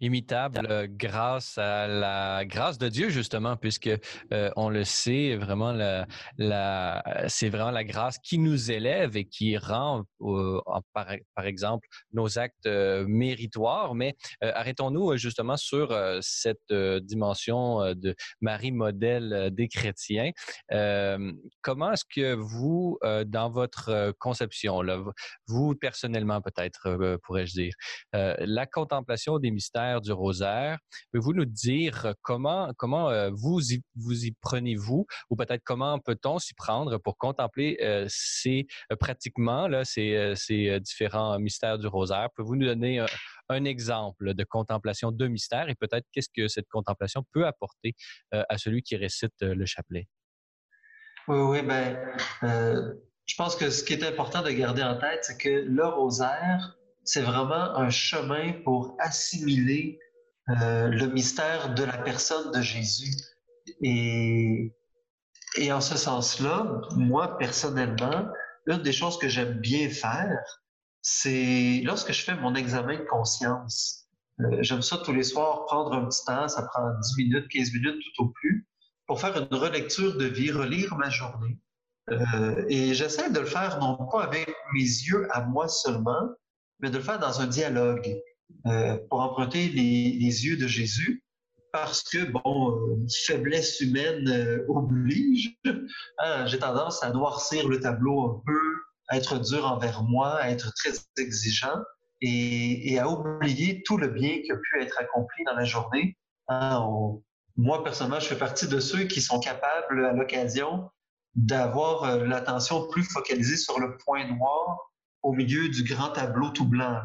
imitable euh, grâce à la grâce de Dieu justement puisque euh, on le sait vraiment la, c'est vraiment la grâce qui nous élève et qui rend euh, par, par, exemple nos actes méritoires. Mais arrêtons-nous justement sur cette dimension de Marie modèle des chrétiens. Comment est-ce que vous dans votre conception vous personnellement peut-être pourrais-je dire la contemplation des mystères du rosaire. Pouvez-vous nous dire comment, comment vous y, vous y prenez-vous ou peut-être comment peut-on s'y prendre pour contempler ces pratiquement là, ces, ces différents mystères du rosaire? Pouvez-vous nous donner un exemple de contemplation de mystère et peut-être qu'est-ce que cette contemplation peut apporter à celui qui récite le chapelet? Oui, oui, ben, euh, je pense que ce qui est important de garder en tête, c'est que le rosaire, c'est vraiment un chemin pour assimiler euh, le mystère de la personne de Jésus. Et, et en ce sens-là, moi, personnellement, une des choses que j'aime bien faire, c'est lorsque je fais mon examen de conscience. Euh, j'aime ça tous les soirs, prendre un petit temps, ça prend 10 minutes, 15 minutes tout au plus, pour faire une relecture de vie, relire ma journée. Euh, et j'essaie de le faire non pas avec mes yeux à moi seulement, mais de le faire dans un dialogue euh, pour emprunter les, yeux de Jésus, parce que, bon, euh, faiblesse humaine euh, oblige. Hein, j'ai tendance à noircir le tableau un peu, à être dur envers moi, à être très exigeant et, à oublier tout le bien qui a pu être accompli dans la journée. Hein, moi, personnellement, je fais partie de ceux qui sont capables, à l'occasion, d'avoir l'attention plus focalisée sur le point noir au milieu du grand tableau tout blanc.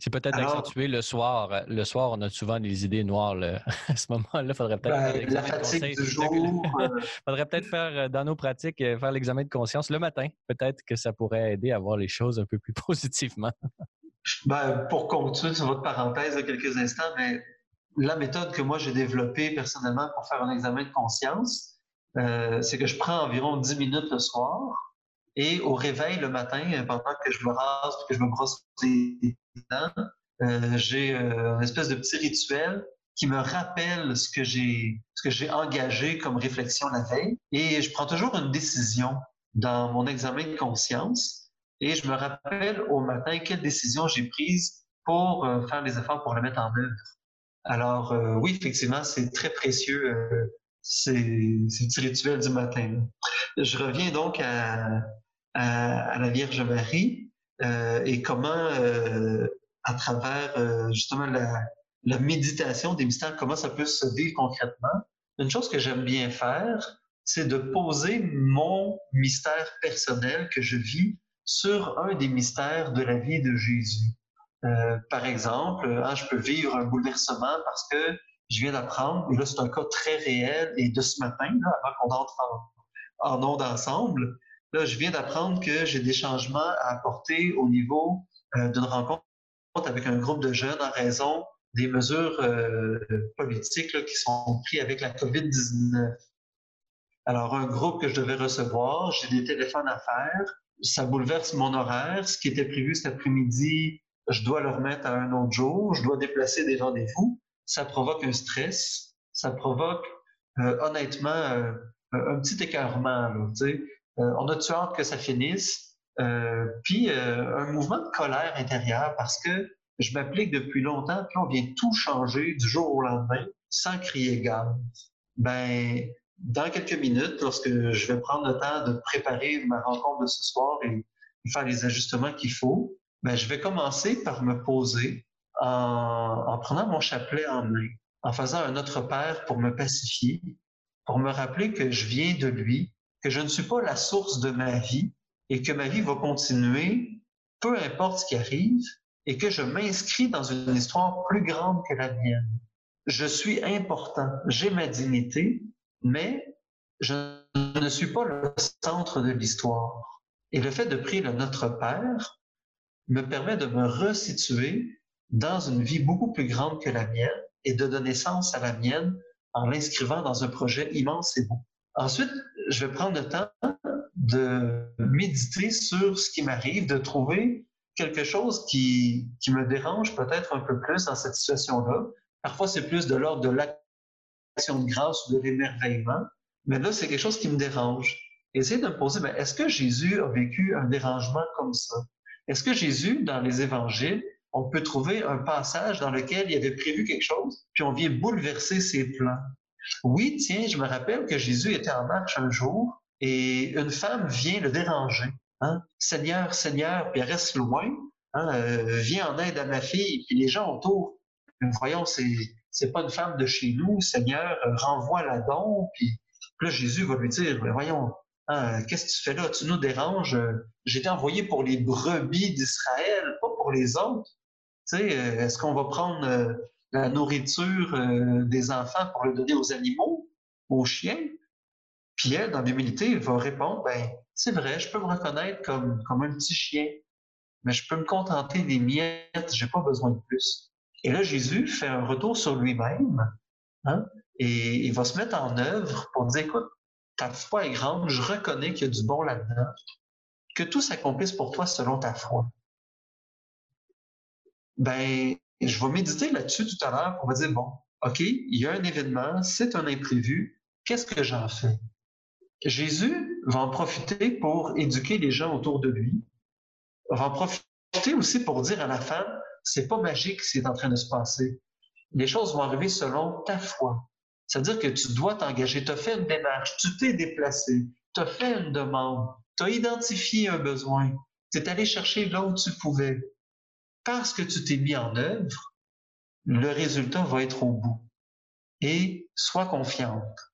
C'est peut-être accentué le soir. Le soir, on a souvent des idées noires. [laughs] À ce moment-là, il faudrait peut-être. Ben, la fatigue du jour. Il [laughs] euh. faudrait peut-être faire euh, dans nos pratiques, faire l'examen de conscience le matin. Peut-être que ça pourrait aider à voir les choses un peu plus [laughs] positivement. Ben, pour continuer sur votre parenthèse de quelques instants, mais la méthode que moi j'ai développée personnellement pour faire un examen de conscience, euh, c'est que je prends environ 10 minutes le soir et au réveil le matin, pendant que je me rase, que je me brosse les dents, euh, j'ai euh, une espèce de petit rituel qui me rappelle ce que j'ai ce que j'ai engagé comme réflexion la veille et je prends toujours une décision dans mon examen de conscience et je me rappelle au matin quelle décision j'ai prise pour faire les efforts pour la mettre en œuvre. Alors euh, oui, effectivement, c'est très précieux euh, ces, petits rituels du matin. Je reviens donc à, la Vierge Marie euh, et comment, à travers justement la, la, méditation des mystères, comment ça peut se vivre concrètement. Une chose que j'aime bien faire, c'est de poser mon mystère personnel que je vis sur un des mystères de la vie de Jésus. Euh, par exemple, hein, je peux vivre un bouleversement parce que je viens d'apprendre, et là c'est un cas très réel, et de ce matin, là, avant qu'on entre en, en onde ensemble, là je viens d'apprendre que j'ai des changements à apporter au niveau euh, d'une rencontre avec un groupe de jeunes en raison des mesures euh, politiques qui sont prises avec la COVID-19. Alors, un groupe que je devais recevoir, j'ai des téléphones à faire, ça bouleverse mon horaire. Ce qui était prévu cet après-midi je dois le remettre à un autre jour, je dois déplacer des rendez-vous, ça provoque un stress, ça provoque euh, honnêtement un petit écœurement. On a tu hâte que ça finisse, puis un mouvement de colère intérieure parce que je m'applique depuis longtemps, puis on vient tout changer du jour au lendemain sans crier gaz. Ben, dans quelques minutes, lorsque je vais prendre le temps de préparer ma rencontre de ce soir et faire les ajustements qu'il faut, ben, je vais commencer par me poser en, en, prenant mon chapelet en main, en faisant un Notre Père pour me pacifier, pour me rappeler que je viens de lui, que je ne suis pas la source de ma vie et que ma vie va continuer, peu importe ce qui arrive, et que je m'inscris dans une histoire plus grande que la mienne. Je suis important, j'ai ma dignité, mais je ne suis pas le centre de l'histoire. Et le fait de prier le Notre Père me permet de me resituer dans une vie beaucoup plus grande que la mienne et de donner sens à la mienne en l'inscrivant dans un projet immense et beau. Ensuite, je vais prendre le temps de méditer sur ce qui m'arrive, de trouver quelque chose qui, me dérange peut-être un peu plus dans cette situation-là. Parfois, c'est plus de l'ordre de l'action de grâce ou de l'émerveillement, mais là, c'est quelque chose qui me dérange. Essayer de me poser, mais est-ce que Jésus a vécu un dérangement comme ça? Est-ce que Jésus, dans les évangiles, on peut trouver un passage dans lequel il avait prévu quelque chose, puis on vient bouleverser ses plans? Oui, tiens, je me rappelle que Jésus était en marche un jour et une femme vient le déranger. Hein? Seigneur, Seigneur, puis elle reste loin, hein, euh, viens en aide à ma fille, puis les gens autour voyons, c'est, c'est pas une femme de chez nous, Seigneur, renvoie-la donc. Puis, là, Jésus va lui dire, voyons, hein, qu'est-ce que tu fais là? Tu nous déranges. J'ai été envoyé pour les brebis d'Israël, pas pour les autres. Tu sais, est-ce qu'on va prendre la nourriture des enfants pour le donner aux animaux, aux chiens? Puis elle, dans l'humilité, va répondre, ben, c'est vrai, je peux me reconnaître comme, comme un petit chien, mais je peux me contenter des miettes, j'ai pas besoin de plus. Et là, Jésus fait un retour sur lui-même, hein, et il va se mettre en œuvre pour dire, écoute, ta foi est grande, je reconnais qu'il y a du bon là-dedans, que tout s'accomplisse pour toi selon ta foi. Ben, je vais méditer là-dessus tout à l'heure pour me dire, bon, OK, il y a un événement, c'est un imprévu, qu'est-ce que j'en fais? Jésus va en profiter pour éduquer les gens autour de lui, va en profiter aussi pour dire à la femme, c'est pas magique ce qui est en train de se passer. Les choses vont arriver selon ta foi. C'est-à-dire que tu dois t'engager, tu as fait une démarche, tu t'es déplacé, tu as fait une demande, tu as identifié un besoin, tu es allé chercher là où tu pouvais. Parce que tu t'es mis en œuvre, le résultat va être au bout. Et sois confiante.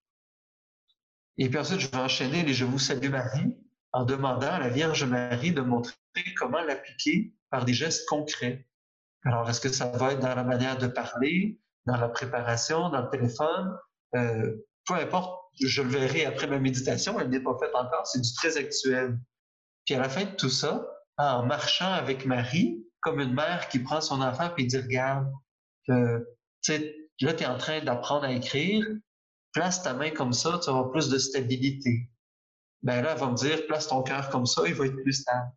Et puis ensuite, je vais enchaîner les Je vous salue Marie en demandant à la Vierge Marie de montrer comment l'appliquer par des gestes concrets. Alors, est-ce que ça va être dans la manière de parler, dans la préparation, dans le téléphone? Euh, peu importe, je le verrai après ma méditation, elle n'est pas faite encore, c'est du très actuel. Puis à la fin de tout ça, en marchant avec Marie, comme une mère qui prend son enfant et dit, regarde, euh, là, tu es en train d'apprendre à écrire, place ta main comme ça, tu auras plus de stabilité. Ben là, elle va me dire, place ton cœur comme ça, il va être plus stable.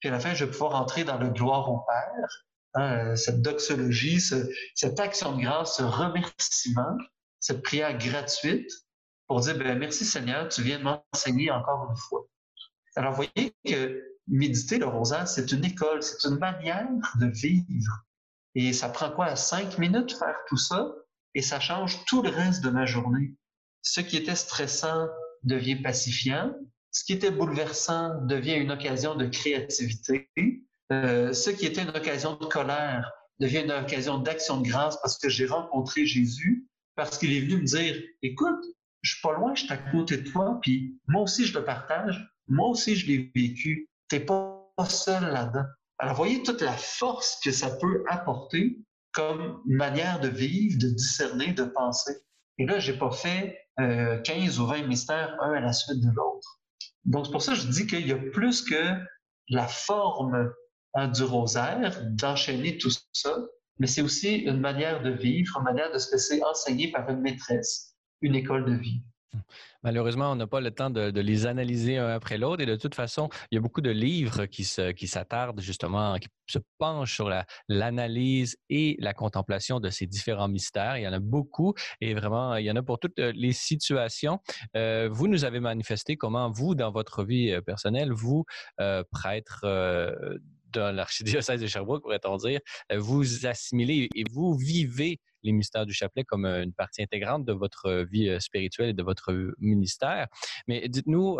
Puis à la fin, je vais pouvoir entrer dans le gloire au Père, hein, cette doxologie, cette action de grâce, ce remerciement, cette prière gratuite pour dire, ben, merci Seigneur, tu viens de m'enseigner encore une fois. Alors, vous voyez que méditer le rosaire, c'est une école, c'est une manière de vivre. Et ça prend quoi? Cinq minutes faire tout ça? et ça change tout le reste de ma journée. Ce qui était stressant devient pacifiant, ce qui était bouleversant devient une occasion de créativité, euh, ce qui était une occasion de colère devient une occasion d'action de grâce parce que j'ai rencontré Jésus, parce qu'il est venu me dire, écoute, je suis pas loin, je suis à côté de toi, puis moi aussi je le partage, moi aussi je l'ai vécu, t'es pas seul là-dedans. Alors voyez toute la force que ça peut apporter comme manière de vivre, de discerner, de penser. Et là, j'ai pas fait euh, 15 ou 20 mystères un à la suite de l'autre. Donc, c'est pour ça que je dis qu'il y a plus que la forme hein, du rosaire, d'enchaîner tout ça, mais c'est aussi une manière de vivre, une manière de se laisser enseigner par une maîtresse, une école de vie. Malheureusement, on n'a pas le temps de, les analyser un après l'autre. Et de toute façon, il y a beaucoup de livres qui, s'attardent justement, qui se penchent sur l'analyse et la contemplation de ces différents mystères. Il y en a beaucoup et vraiment, il y en a pour toutes euh, les situations. Euh, vous nous avez manifesté comment vous, dans votre vie euh, personnelle, vous, prêtre dans l'archidiocèse de Sherbrooke, pourrait-on dire, vous assimilez et vous vivez les mystères du chapelet comme euh, une partie intégrante de votre euh, vie euh, spirituelle et de votre ministère. Mais dites-nous,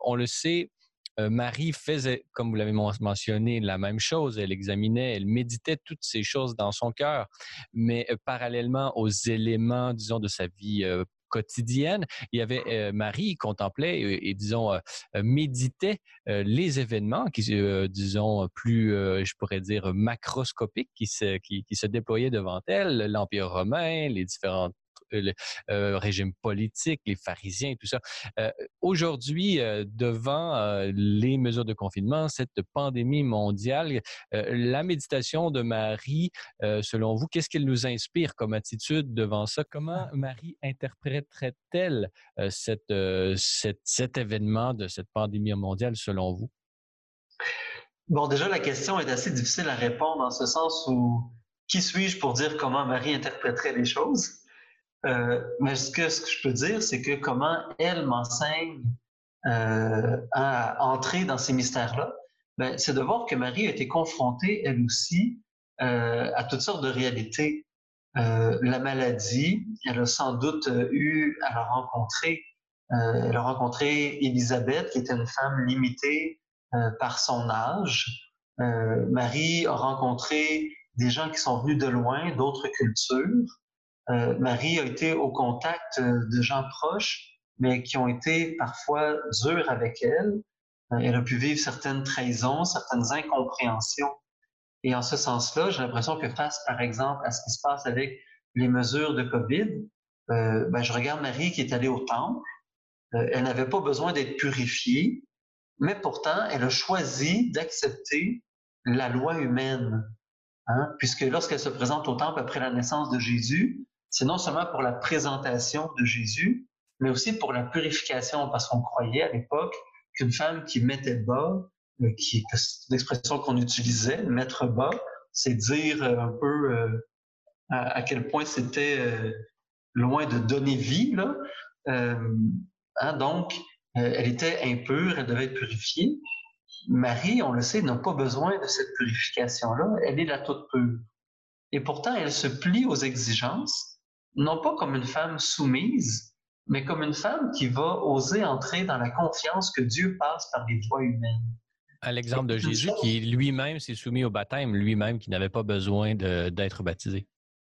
on le sait, Marie faisait, comme vous l'avez mentionné, la même chose. Elle examinait, elle méditait toutes ces choses dans son cœur. Mais parallèlement aux éléments, disons, de sa vie quotidienne. Il y avait euh, Marie contemplait et, disons euh, euh, méditait les événements qui, disons, plus, je pourrais dire, macroscopiques qui se, qui, qui se déployaient devant elle, l'Empire romain, les différentes le euh, régime politique, les pharisiens, tout ça. Euh, aujourd'hui, euh, devant les mesures de confinement, cette pandémie mondiale, la méditation de Marie, selon vous, qu'est-ce qu'elle nous inspire comme attitude devant ça? Comment Marie interpréterait-elle cette, cet événement de cette pandémie mondiale, selon vous? Bon, déjà, la question est assez difficile à répondre en ce sens où qui suis-je pour dire comment Marie interpréterait les choses? Euh, mais ce que, ce que je peux dire, c'est que comment elle m'enseigne euh, à entrer dans ces mystères-là, ben, c'est de voir que Marie a été confrontée, elle aussi, euh, à toutes sortes de réalités. Euh, la maladie, elle a sans doute eu à la rencontrer. Euh, elle a rencontré Élisabeth, qui était une femme limitée par son âge. Marie a rencontré des gens qui sont venus de loin, d'autres cultures. Euh, Marie a été au contact de gens proches, mais qui ont été parfois durs avec elle. Elle a pu vivre certaines trahisons, certaines incompréhensions. Et en ce sens-là, j'ai l'impression que face, par exemple, à ce qui se passe avec les mesures de COVID, euh, ben, je regarde Marie qui est allée au temple. Euh, elle n'avait pas besoin d'être purifiée, mais pourtant, elle a choisi d'accepter la loi humaine. Hein? Puisque lorsqu'elle se présente au temple après la naissance de Jésus, c'est non seulement pour la présentation de Jésus, mais aussi pour la purification, parce qu'on croyait à l'époque qu'une femme qui mettait bas euh, qui l'expression qu'on utilisait, mettre bas, c'est dire euh, un peu euh, à, quel point c'était loin de donner vie. Hein, donc, elle était impure, elle devait être purifiée. Marie, on le sait, n'a pas besoin de cette purification-là. Elle est la toute pure. Et pourtant, elle se plie aux exigences, non pas comme une femme soumise, mais comme une femme qui va oser entrer dans la confiance que Dieu passe par les voies humaines. À l'exemple de Jésus qui lui-même s'est soumis au baptême, lui-même qui n'avait pas besoin d'être baptisé.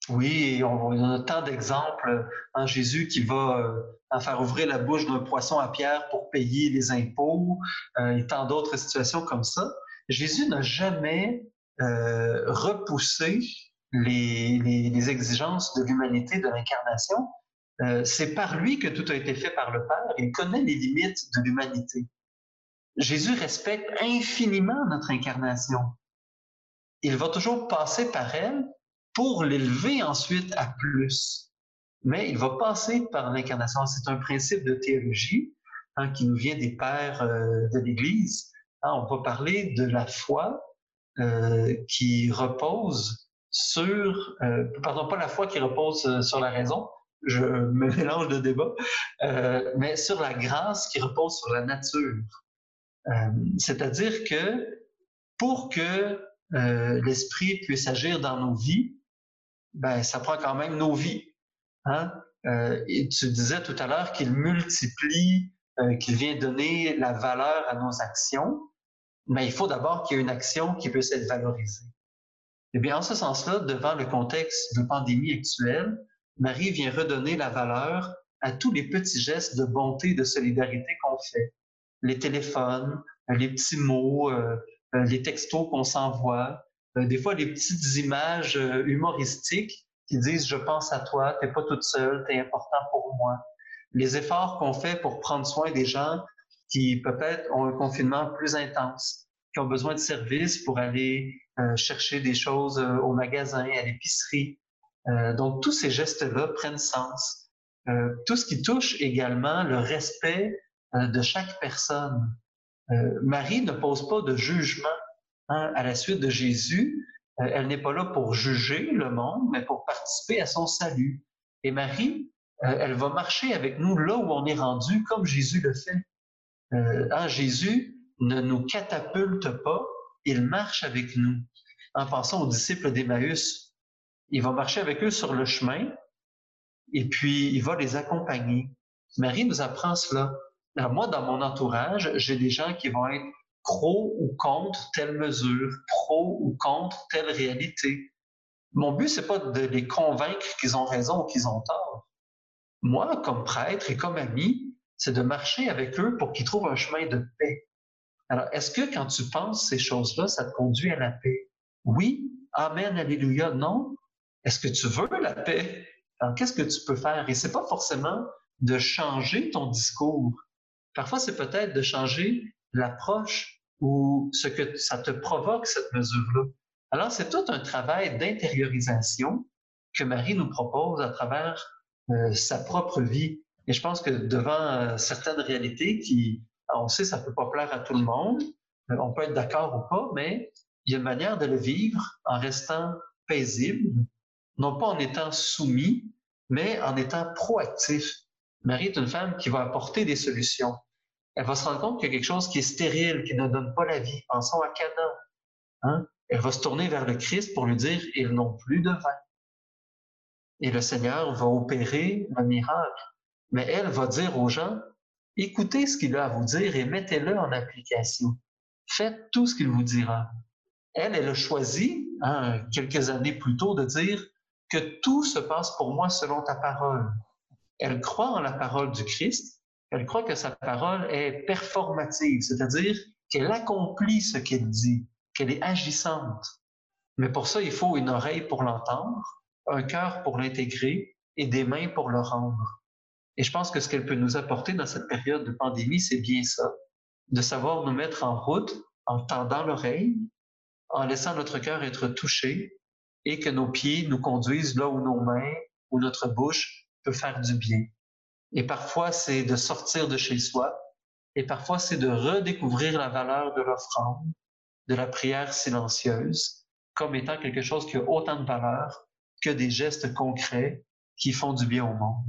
Oui, on, a tant d'exemples. en hein, Jésus qui va euh, faire ouvrir la bouche d'un poisson à pierre pour payer les impôts euh, et tant d'autres situations comme ça. Jésus n'a jamais euh, repoussé les, les, exigences de l'humanité, de l'incarnation. C'est par lui que tout a été fait par le Père. Il connaît les limites de l'humanité. Jésus respecte infiniment notre incarnation. Il va toujours passer par elle pour l'élever ensuite à plus. Mais il va passer par l'incarnation. C'est un principe de théologie hein, qui nous vient des pères euh, de l'Église. Hein, on va parler de la foi euh, qui repose sur, euh, pardon, pas la foi qui repose sur la raison, je me [laughs] mélange de débat, mais sur la grâce qui repose sur la nature. Euh, c'est-à-dire que pour que euh, l'esprit puisse agir dans nos vies, ben, ça prend quand même nos vies. Hein? Euh, tu disais tout à l'heure qu'il multiplie, qu'il vient donner la valeur à nos actions, mais il faut d'abord qu'il y ait une action qui puisse être valorisée. Eh bien, en ce sens-là, devant le contexte de pandémie actuelle, Marie vient redonner la valeur à tous les petits gestes de bonté, de solidarité qu'on fait les téléphones, euh, les petits mots, euh, euh, les textos qu'on s'envoie, des fois les petites images humoristiques qui disent je pense à toi, t'es pas toute seule, t'es important pour moi. Les efforts qu'on fait pour prendre soin des gens qui peut-être ont un confinement plus intense, qui ont besoin de services pour aller chercher des choses au magasin, à l'épicerie. donc tous ces gestes-là prennent sens. tout ce qui touche également le respect euh, de chaque personne. Euh, Marie ne pose pas de jugement hein, à la suite de Jésus. Euh, elle n'est pas là pour juger le monde, mais pour participer à son salut. Et Marie, elle va marcher avec nous là où on est rendu, comme Jésus le fait. Hein, Jésus ne nous catapulte pas, il marche avec nous. En pensant aux disciples d'Emmaüs, il va marcher avec eux sur le chemin et puis il va les accompagner. Marie nous apprend cela. Moi, dans mon entourage, j'ai des gens qui vont être pro ou contre telle mesure, pro ou contre telle réalité. Mon but, c'est pas de les convaincre qu'ils ont raison ou qu'ils ont tort. Moi, comme prêtre et comme ami, c'est de marcher avec eux pour qu'ils trouvent un chemin de paix. Alors, est-ce que quand tu penses ces choses-là, ça te conduit à la paix? Oui. Amen, Alléluia. Non. Est-ce que tu veux la paix? Alors, qu'est-ce que tu peux faire? Et c'est pas forcément de changer ton discours. Parfois, c'est peut-être de changer l'approche ou ce que ça te provoque, cette mesure-là. Alors, c'est tout un travail d'intériorisation que Marie nous propose à travers euh, sa propre vie. Et je pense que devant euh, certaines réalités qui, on sait, ça peut pas plaire à tout le monde, euh, on peut être d'accord ou pas, mais il y a une manière de le vivre en restant paisible, non pas en étant soumis, mais en étant proactif. Marie est une femme qui va apporter des solutions. Elle va se rendre compte qu'il y a quelque chose qui est stérile, qui ne donne pas la vie. Pensons à Cana. Hein? Elle va se tourner vers le Christ pour lui dire, ils n'ont plus de vin. Et le Seigneur va opérer un miracle. Mais elle va dire aux gens, écoutez ce qu'il a à vous dire et mettez-le en application. Faites tout ce qu'il vous dira. Elle, elle a choisi hein, quelques années plus tôt, de dire que tout se passe pour moi selon ta parole. Elle croit en la parole du Christ, elle croit que sa parole est performative, c'est-à-dire qu'elle accomplit ce qu'elle dit, qu'elle est agissante. Mais pour ça, il faut une oreille pour l'entendre, un cœur pour l'intégrer et des mains pour le rendre. Et je pense que ce qu'elle peut nous apporter dans cette période de pandémie, c'est bien ça, de savoir nous mettre en route en tendant l'oreille, en laissant notre cœur être touché et que nos pieds nous conduisent là où nos mains ou notre bouche peut faire du bien. Et parfois, c'est de sortir de chez soi et parfois, c'est de redécouvrir la valeur de l'offrande, de la prière silencieuse, comme étant quelque chose qui a autant de valeur que des gestes concrets qui font du bien au monde.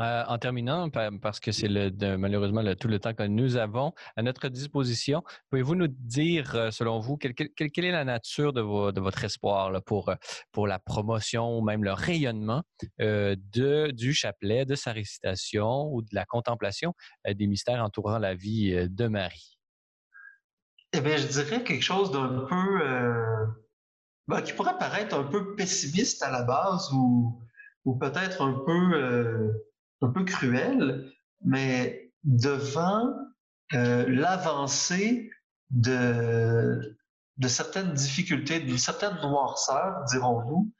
Euh, en terminant, parce que c'est malheureusement tout le temps que nous avons à notre disposition, pouvez-vous nous dire, euh, selon vous, quelle, est la nature de, votre espoir pour, euh, pour la promotion ou même le rayonnement du chapelet, de sa récitation ou de la contemplation des mystères entourant la vie de Marie? Eh bien, je dirais quelque chose d'un peu... Ben, qui pourrait paraître un peu pessimiste à la base ou peut-être un peu un peu cruel, mais devant euh, l'avancée de, certaines difficultés, d'une certaine noirceur, dirons-nous,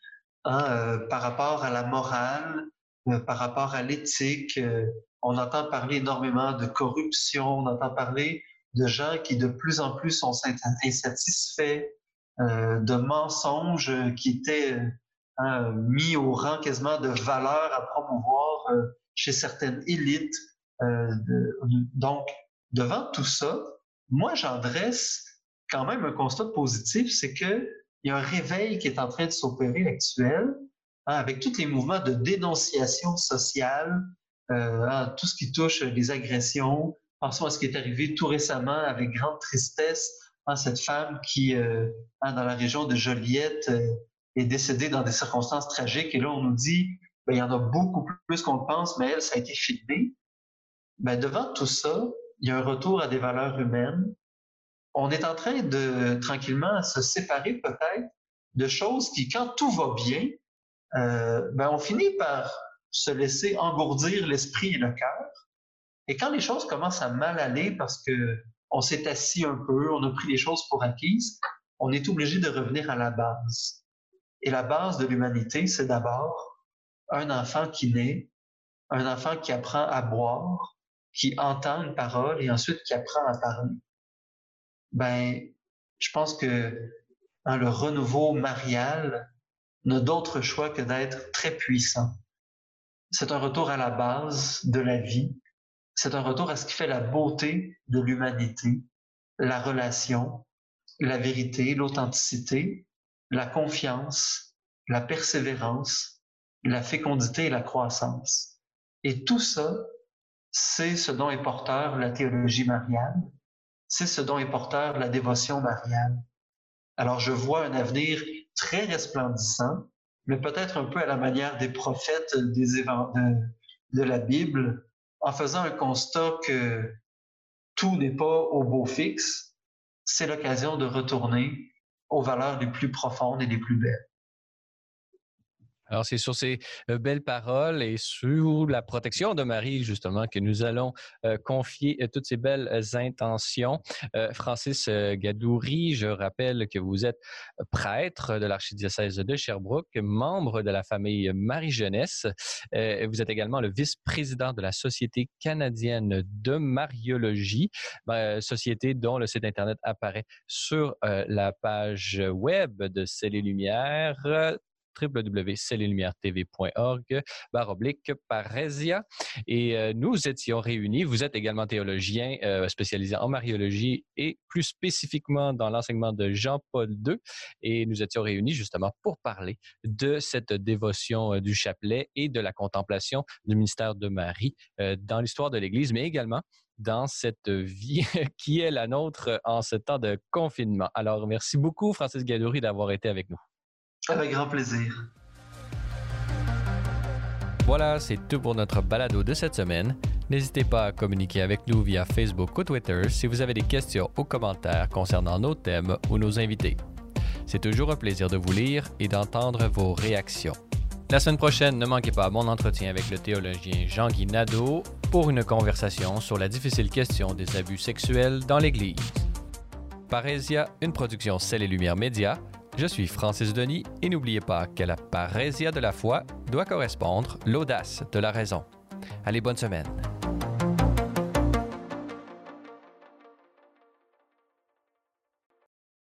hein, euh, par rapport à la morale, euh, par rapport à l'éthique. on entend parler énormément de corruption, on entend parler de gens qui de plus en plus sont insatisfaits, de mensonges qui étaient hein, mis au rang quasiment de valeur à promouvoir chez certaines élites. Euh, donc, devant tout ça, moi, j'en quand même un constat positif, c'est qu'il y a un réveil qui est en train de s'opérer actuel, hein, avec tous les mouvements de dénonciation sociale, euh, hein, tout ce qui touche les agressions. Pensons à ce qui est arrivé tout récemment avec grande tristesse, hein, cette femme qui, euh, dans la région de Joliette, est décédée dans des circonstances tragiques. Et là, on nous dit, ben, il y en a beaucoup plus qu'on le pense, mais elle, ça a été filmé. Ben, devant tout ça, il y a un retour à des valeurs humaines. On est en train de tranquillement se séparer peut-être de choses qui, quand tout va bien, euh, ben, on finit par se laisser engourdir l'esprit et le cœur. Et quand les choses commencent à mal aller parce que on s'est assis un peu, on a pris les choses pour acquises, on est obligé de revenir à la base. Et la base de l'humanité, c'est d'abord un enfant qui naît, un enfant qui apprend à boire, qui entend une parole et ensuite qui apprend à parler. Ben, je pense que dans le renouveau marial n'a d'autre choix que d'être très puissant. C'est un retour à la base de la vie. C'est un retour à ce qui fait la beauté de l'humanité, la relation, la vérité, l'authenticité, la confiance, la persévérance, la fécondité et la croissance. Et tout ça, c'est ce dont est porteur la théologie mariale, c'est ce dont est porteur la dévotion mariale. Alors je vois un avenir très resplendissant, mais peut-être un peu à la manière des prophètes des de, de la Bible, en faisant un constat que tout n'est pas au beau fixe, c'est l'occasion de retourner aux valeurs les plus profondes et les plus belles. Alors, c'est sur ces belles paroles et sur la protection de Marie, justement, que nous allons confier toutes ces belles intentions. Francis Gadouri, je rappelle que vous êtes prêtre de l'archidiocèse de Sherbrooke, membre de la famille Marie-Jeunesse. vous êtes également le vice-président de la Société canadienne de mariologie, société dont le site Internet apparaît sur la page web de Celles et Lumières www.cellelumière-tv.org baroblique parésia. Et euh, nous étions réunis. Vous êtes également théologien euh, spécialisé en mariologie et plus spécifiquement dans l'enseignement de Jean-Paul II. Et nous étions réunis justement pour parler de cette dévotion euh, du chapelet et de la contemplation du ministère de Marie dans l'histoire de l'Église, mais également dans cette vie [laughs] qui est la nôtre en ce temps de confinement. Alors, merci beaucoup, Francis Gadouri, d'avoir été avec nous. Avec grand plaisir. Voilà, c'est tout pour notre balado de cette semaine. N'hésitez pas à communiquer avec nous via Facebook ou Twitter si vous avez des questions ou commentaires concernant nos thèmes ou nos invités. C'est toujours un plaisir de vous lire et d'entendre vos réactions. La semaine prochaine, ne manquez pas mon entretien avec le théologien Jean-Guy Nadeau pour une conversation sur la difficile question des abus sexuels dans l'Église. Parésia, une production Celle et Lumière Média. Je suis Francis Denis et n'oubliez pas que la parésia de la foi doit correspondre l'audace de la raison. Allez, bonne semaine.